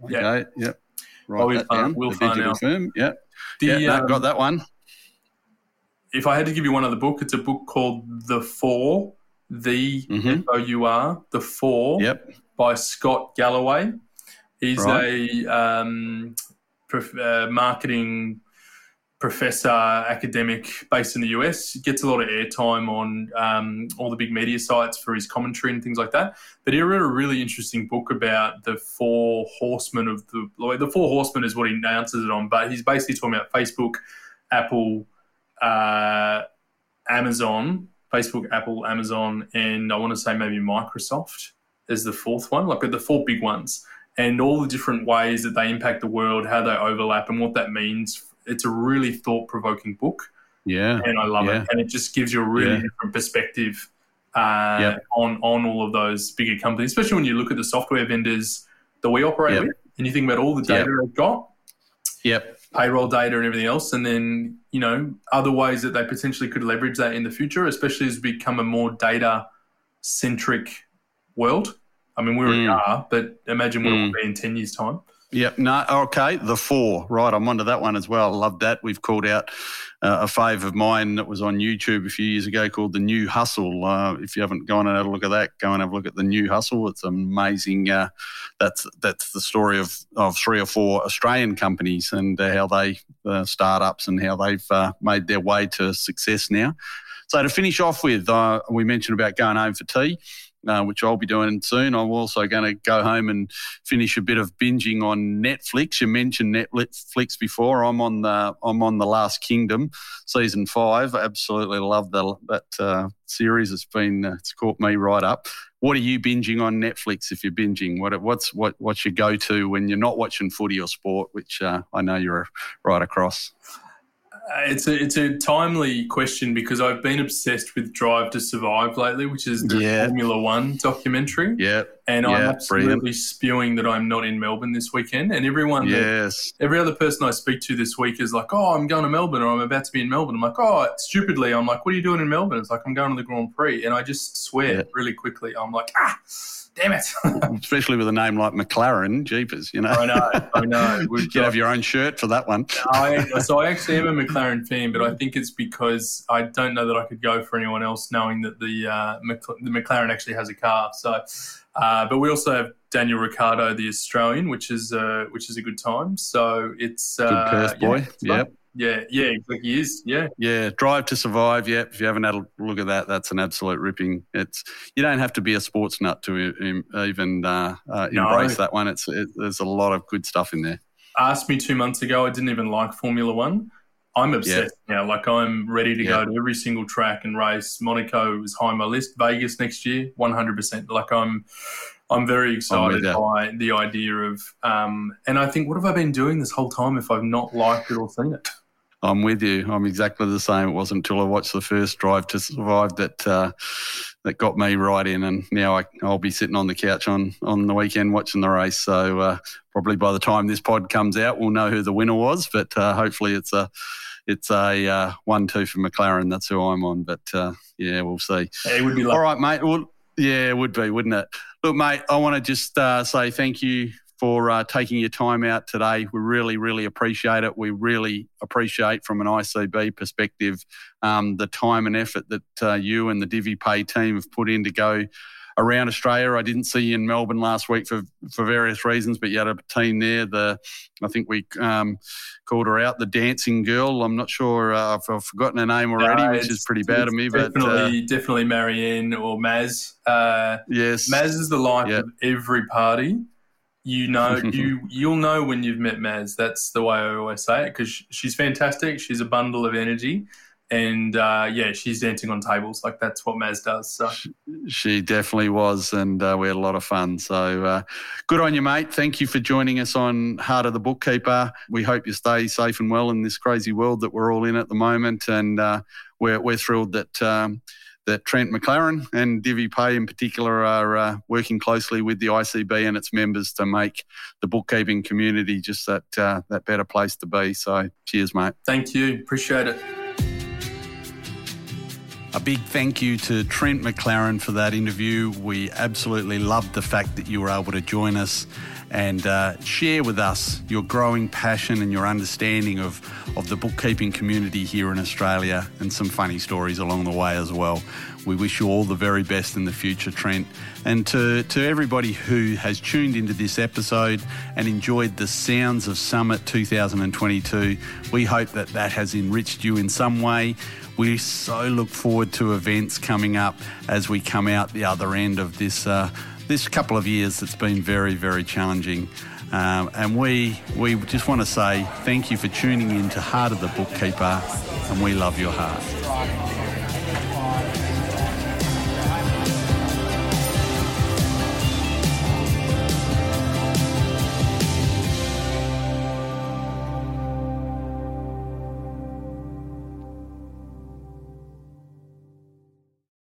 Yeah. Okay, yep. Write Will that Farn- down. Will the digital Farnell. firm. Yep. The, yeah, no, um, got that one. If I had to give you one other book, it's a book called The Four, the F O U R, The Four, Mm-hmm. Yep. by Scott Galloway. He's Right. a um, prof- uh, marketing professor, academic based in the US. Gets a lot of airtime on um, all the big media sites for his commentary and things like that. But he wrote a really interesting book about the four horsemen of the the four horsemen is what he announces it on. But he's basically talking about Facebook, Apple, uh, Amazon, Facebook, Apple, Amazon, and I want to say maybe Microsoft is the fourth one, like the four big ones, and all the different ways that they impact the world, how they overlap, and what that means. It's a really thought provoking book, Yeah. and I love yeah. it. And it just gives you a really Yeah. different perspective uh, Yep. on on all of those bigger companies, especially when you look at the software vendors that we operate Yep. with, and you think about all the data Yep. they've got Yep. payroll data and everything else, and then you know other ways that they potentially could leverage that in the future, especially as we become a more data centric world. I mean, we already Mm. are, but imagine where we'll be in ten years' time. Yep. No. Okay. The four. Right. I'm onto that one as well. Love that. We've called out uh, a fave of mine that was on YouTube a few years ago called the New Hustle. Uh, if you haven't gone and had a look at that, go and have a look at the New Hustle. It's amazing. Uh, that's that's the story of of three or four Australian companies and uh, how they uh, startups and how they've uh, made their way to success now. So to finish off with, we mentioned about going home for tea. Uh, which I'll be doing soon. I'm also going to go home and finish a bit of binging on Netflix. You mentioned Netflix before. I'm on the I'm on the Last Kingdom, season five. Absolutely love the, that uh, series. It's been uh, it's caught me right up. What are you binging on Netflix? If you're binging, what what's what what's your go to when you're not watching footy or sport? Which uh, I know you're right across. Uh, It's a it's a timely question because I've been obsessed with Drive to Survive lately, which is the Yeah. Formula One documentary. Yeah, and I'm yeah, absolutely brilliant. spewing that I'm not in Melbourne this weekend. And everyone, that- Yes. every other person I speak to this week is like, "Oh, I'm going to Melbourne," or "I'm about to be in Melbourne." I'm like, "Oh, stupidly," I'm like, "What are you doing in Melbourne?" It's like, "I'm going to the Grand Prix," and I just swear Yeah. really quickly. I'm like, "Ah, damn it!" Especially with a name like McLaren, jeepers, you know. I know, I know. you could have your own shirt for that one. I, so I actually am a McLaren fan, but I think it's because I don't know that I could go for anyone else, knowing that the uh, the McLaren actually has a car. So, uh, but we also have Daniel Ricciardo, the Australian, which is uh, which is a good time. So it's uh, Good Perth boy. Yeah. Yep. Yeah, yeah, exactly. He is. Yeah, Yeah, Drive to Survive. Yep. If you haven't had a look at that, that's an absolute ripping. It's you don't have to be a sports nut to even uh, uh, No. embrace that one. It's it, there's a lot of good stuff in there. asked me two months ago. I didn't even like Formula One. I'm obsessed now. Like I'm ready to Yeah. go to every single track and race. Monaco is high on my list. Vegas next year, 100. percent Like I'm, I'm very excited you. by the idea of. Um, and I think, what have I been doing this whole time if I've not liked it or seen it? I'm with you. I'm exactly the same. It wasn't until I watched the first Drive to Survive that uh, that got me right in, and now I, I'll be sitting on the couch on on the weekend watching the race. So uh, probably by the time this pod comes out, we'll know who the winner was. But uh, hopefully, it's a it's a uh, one-two for McLaren. That's who I'm on. But uh, yeah, we'll see. It would be. All right, mate. Well, yeah, it would be, wouldn't it? Look, mate, I want to just uh, say thank you for uh, taking your time out today. We really, really appreciate it. We really appreciate, from an ICB perspective, um, the time and effort that uh, you and the DiviPay team have put in to go around Australia. I didn't see you in Melbourne last week for for various reasons, but you had a team there. The I think we um, called her out, the dancing girl. I'm not sure uh, if I've forgotten her name already, which is pretty bad of me. But definitely, uh, definitely Marianne or Maz. Uh, yes, Maz is the life of every party. You know, you you'll know when you've met Maz. That's the way I always say it because she's fantastic. She's a bundle of energy and uh, yeah, she's dancing on tables. Like that's what Maz does. So she definitely was, and uh, we had a lot of fun. So uh, good on you, mate. Thank you for joining us on Heart of the Bookkeeper. We hope you stay safe and well in this crazy world that we're all in at the moment, and uh, we're we're thrilled that. Um, that Trent McLaren and DiviPay in particular are uh, working closely with the ICB and its members to make the bookkeeping community just that uh, that better place to be. So, cheers, mate. Thank you. Appreciate it. A big thank you to Trent McLaren for that interview. We absolutely loved the fact that you were able to join us and uh, share with us your growing passion and your understanding of, of the bookkeeping community here in Australia and some funny stories along the way as well. We wish you all the very best in the future, Trent. And to, to everybody who has tuned into this episode and enjoyed the sounds of Summit 2022, we hope that that has enriched you in some way. We so look forward to events coming up as we come out the other end of this uh, this couple of years that's been very, very challenging. Um, and we we just want to say thank you for tuning in to Heart of the Bookkeeper, and we love your heart.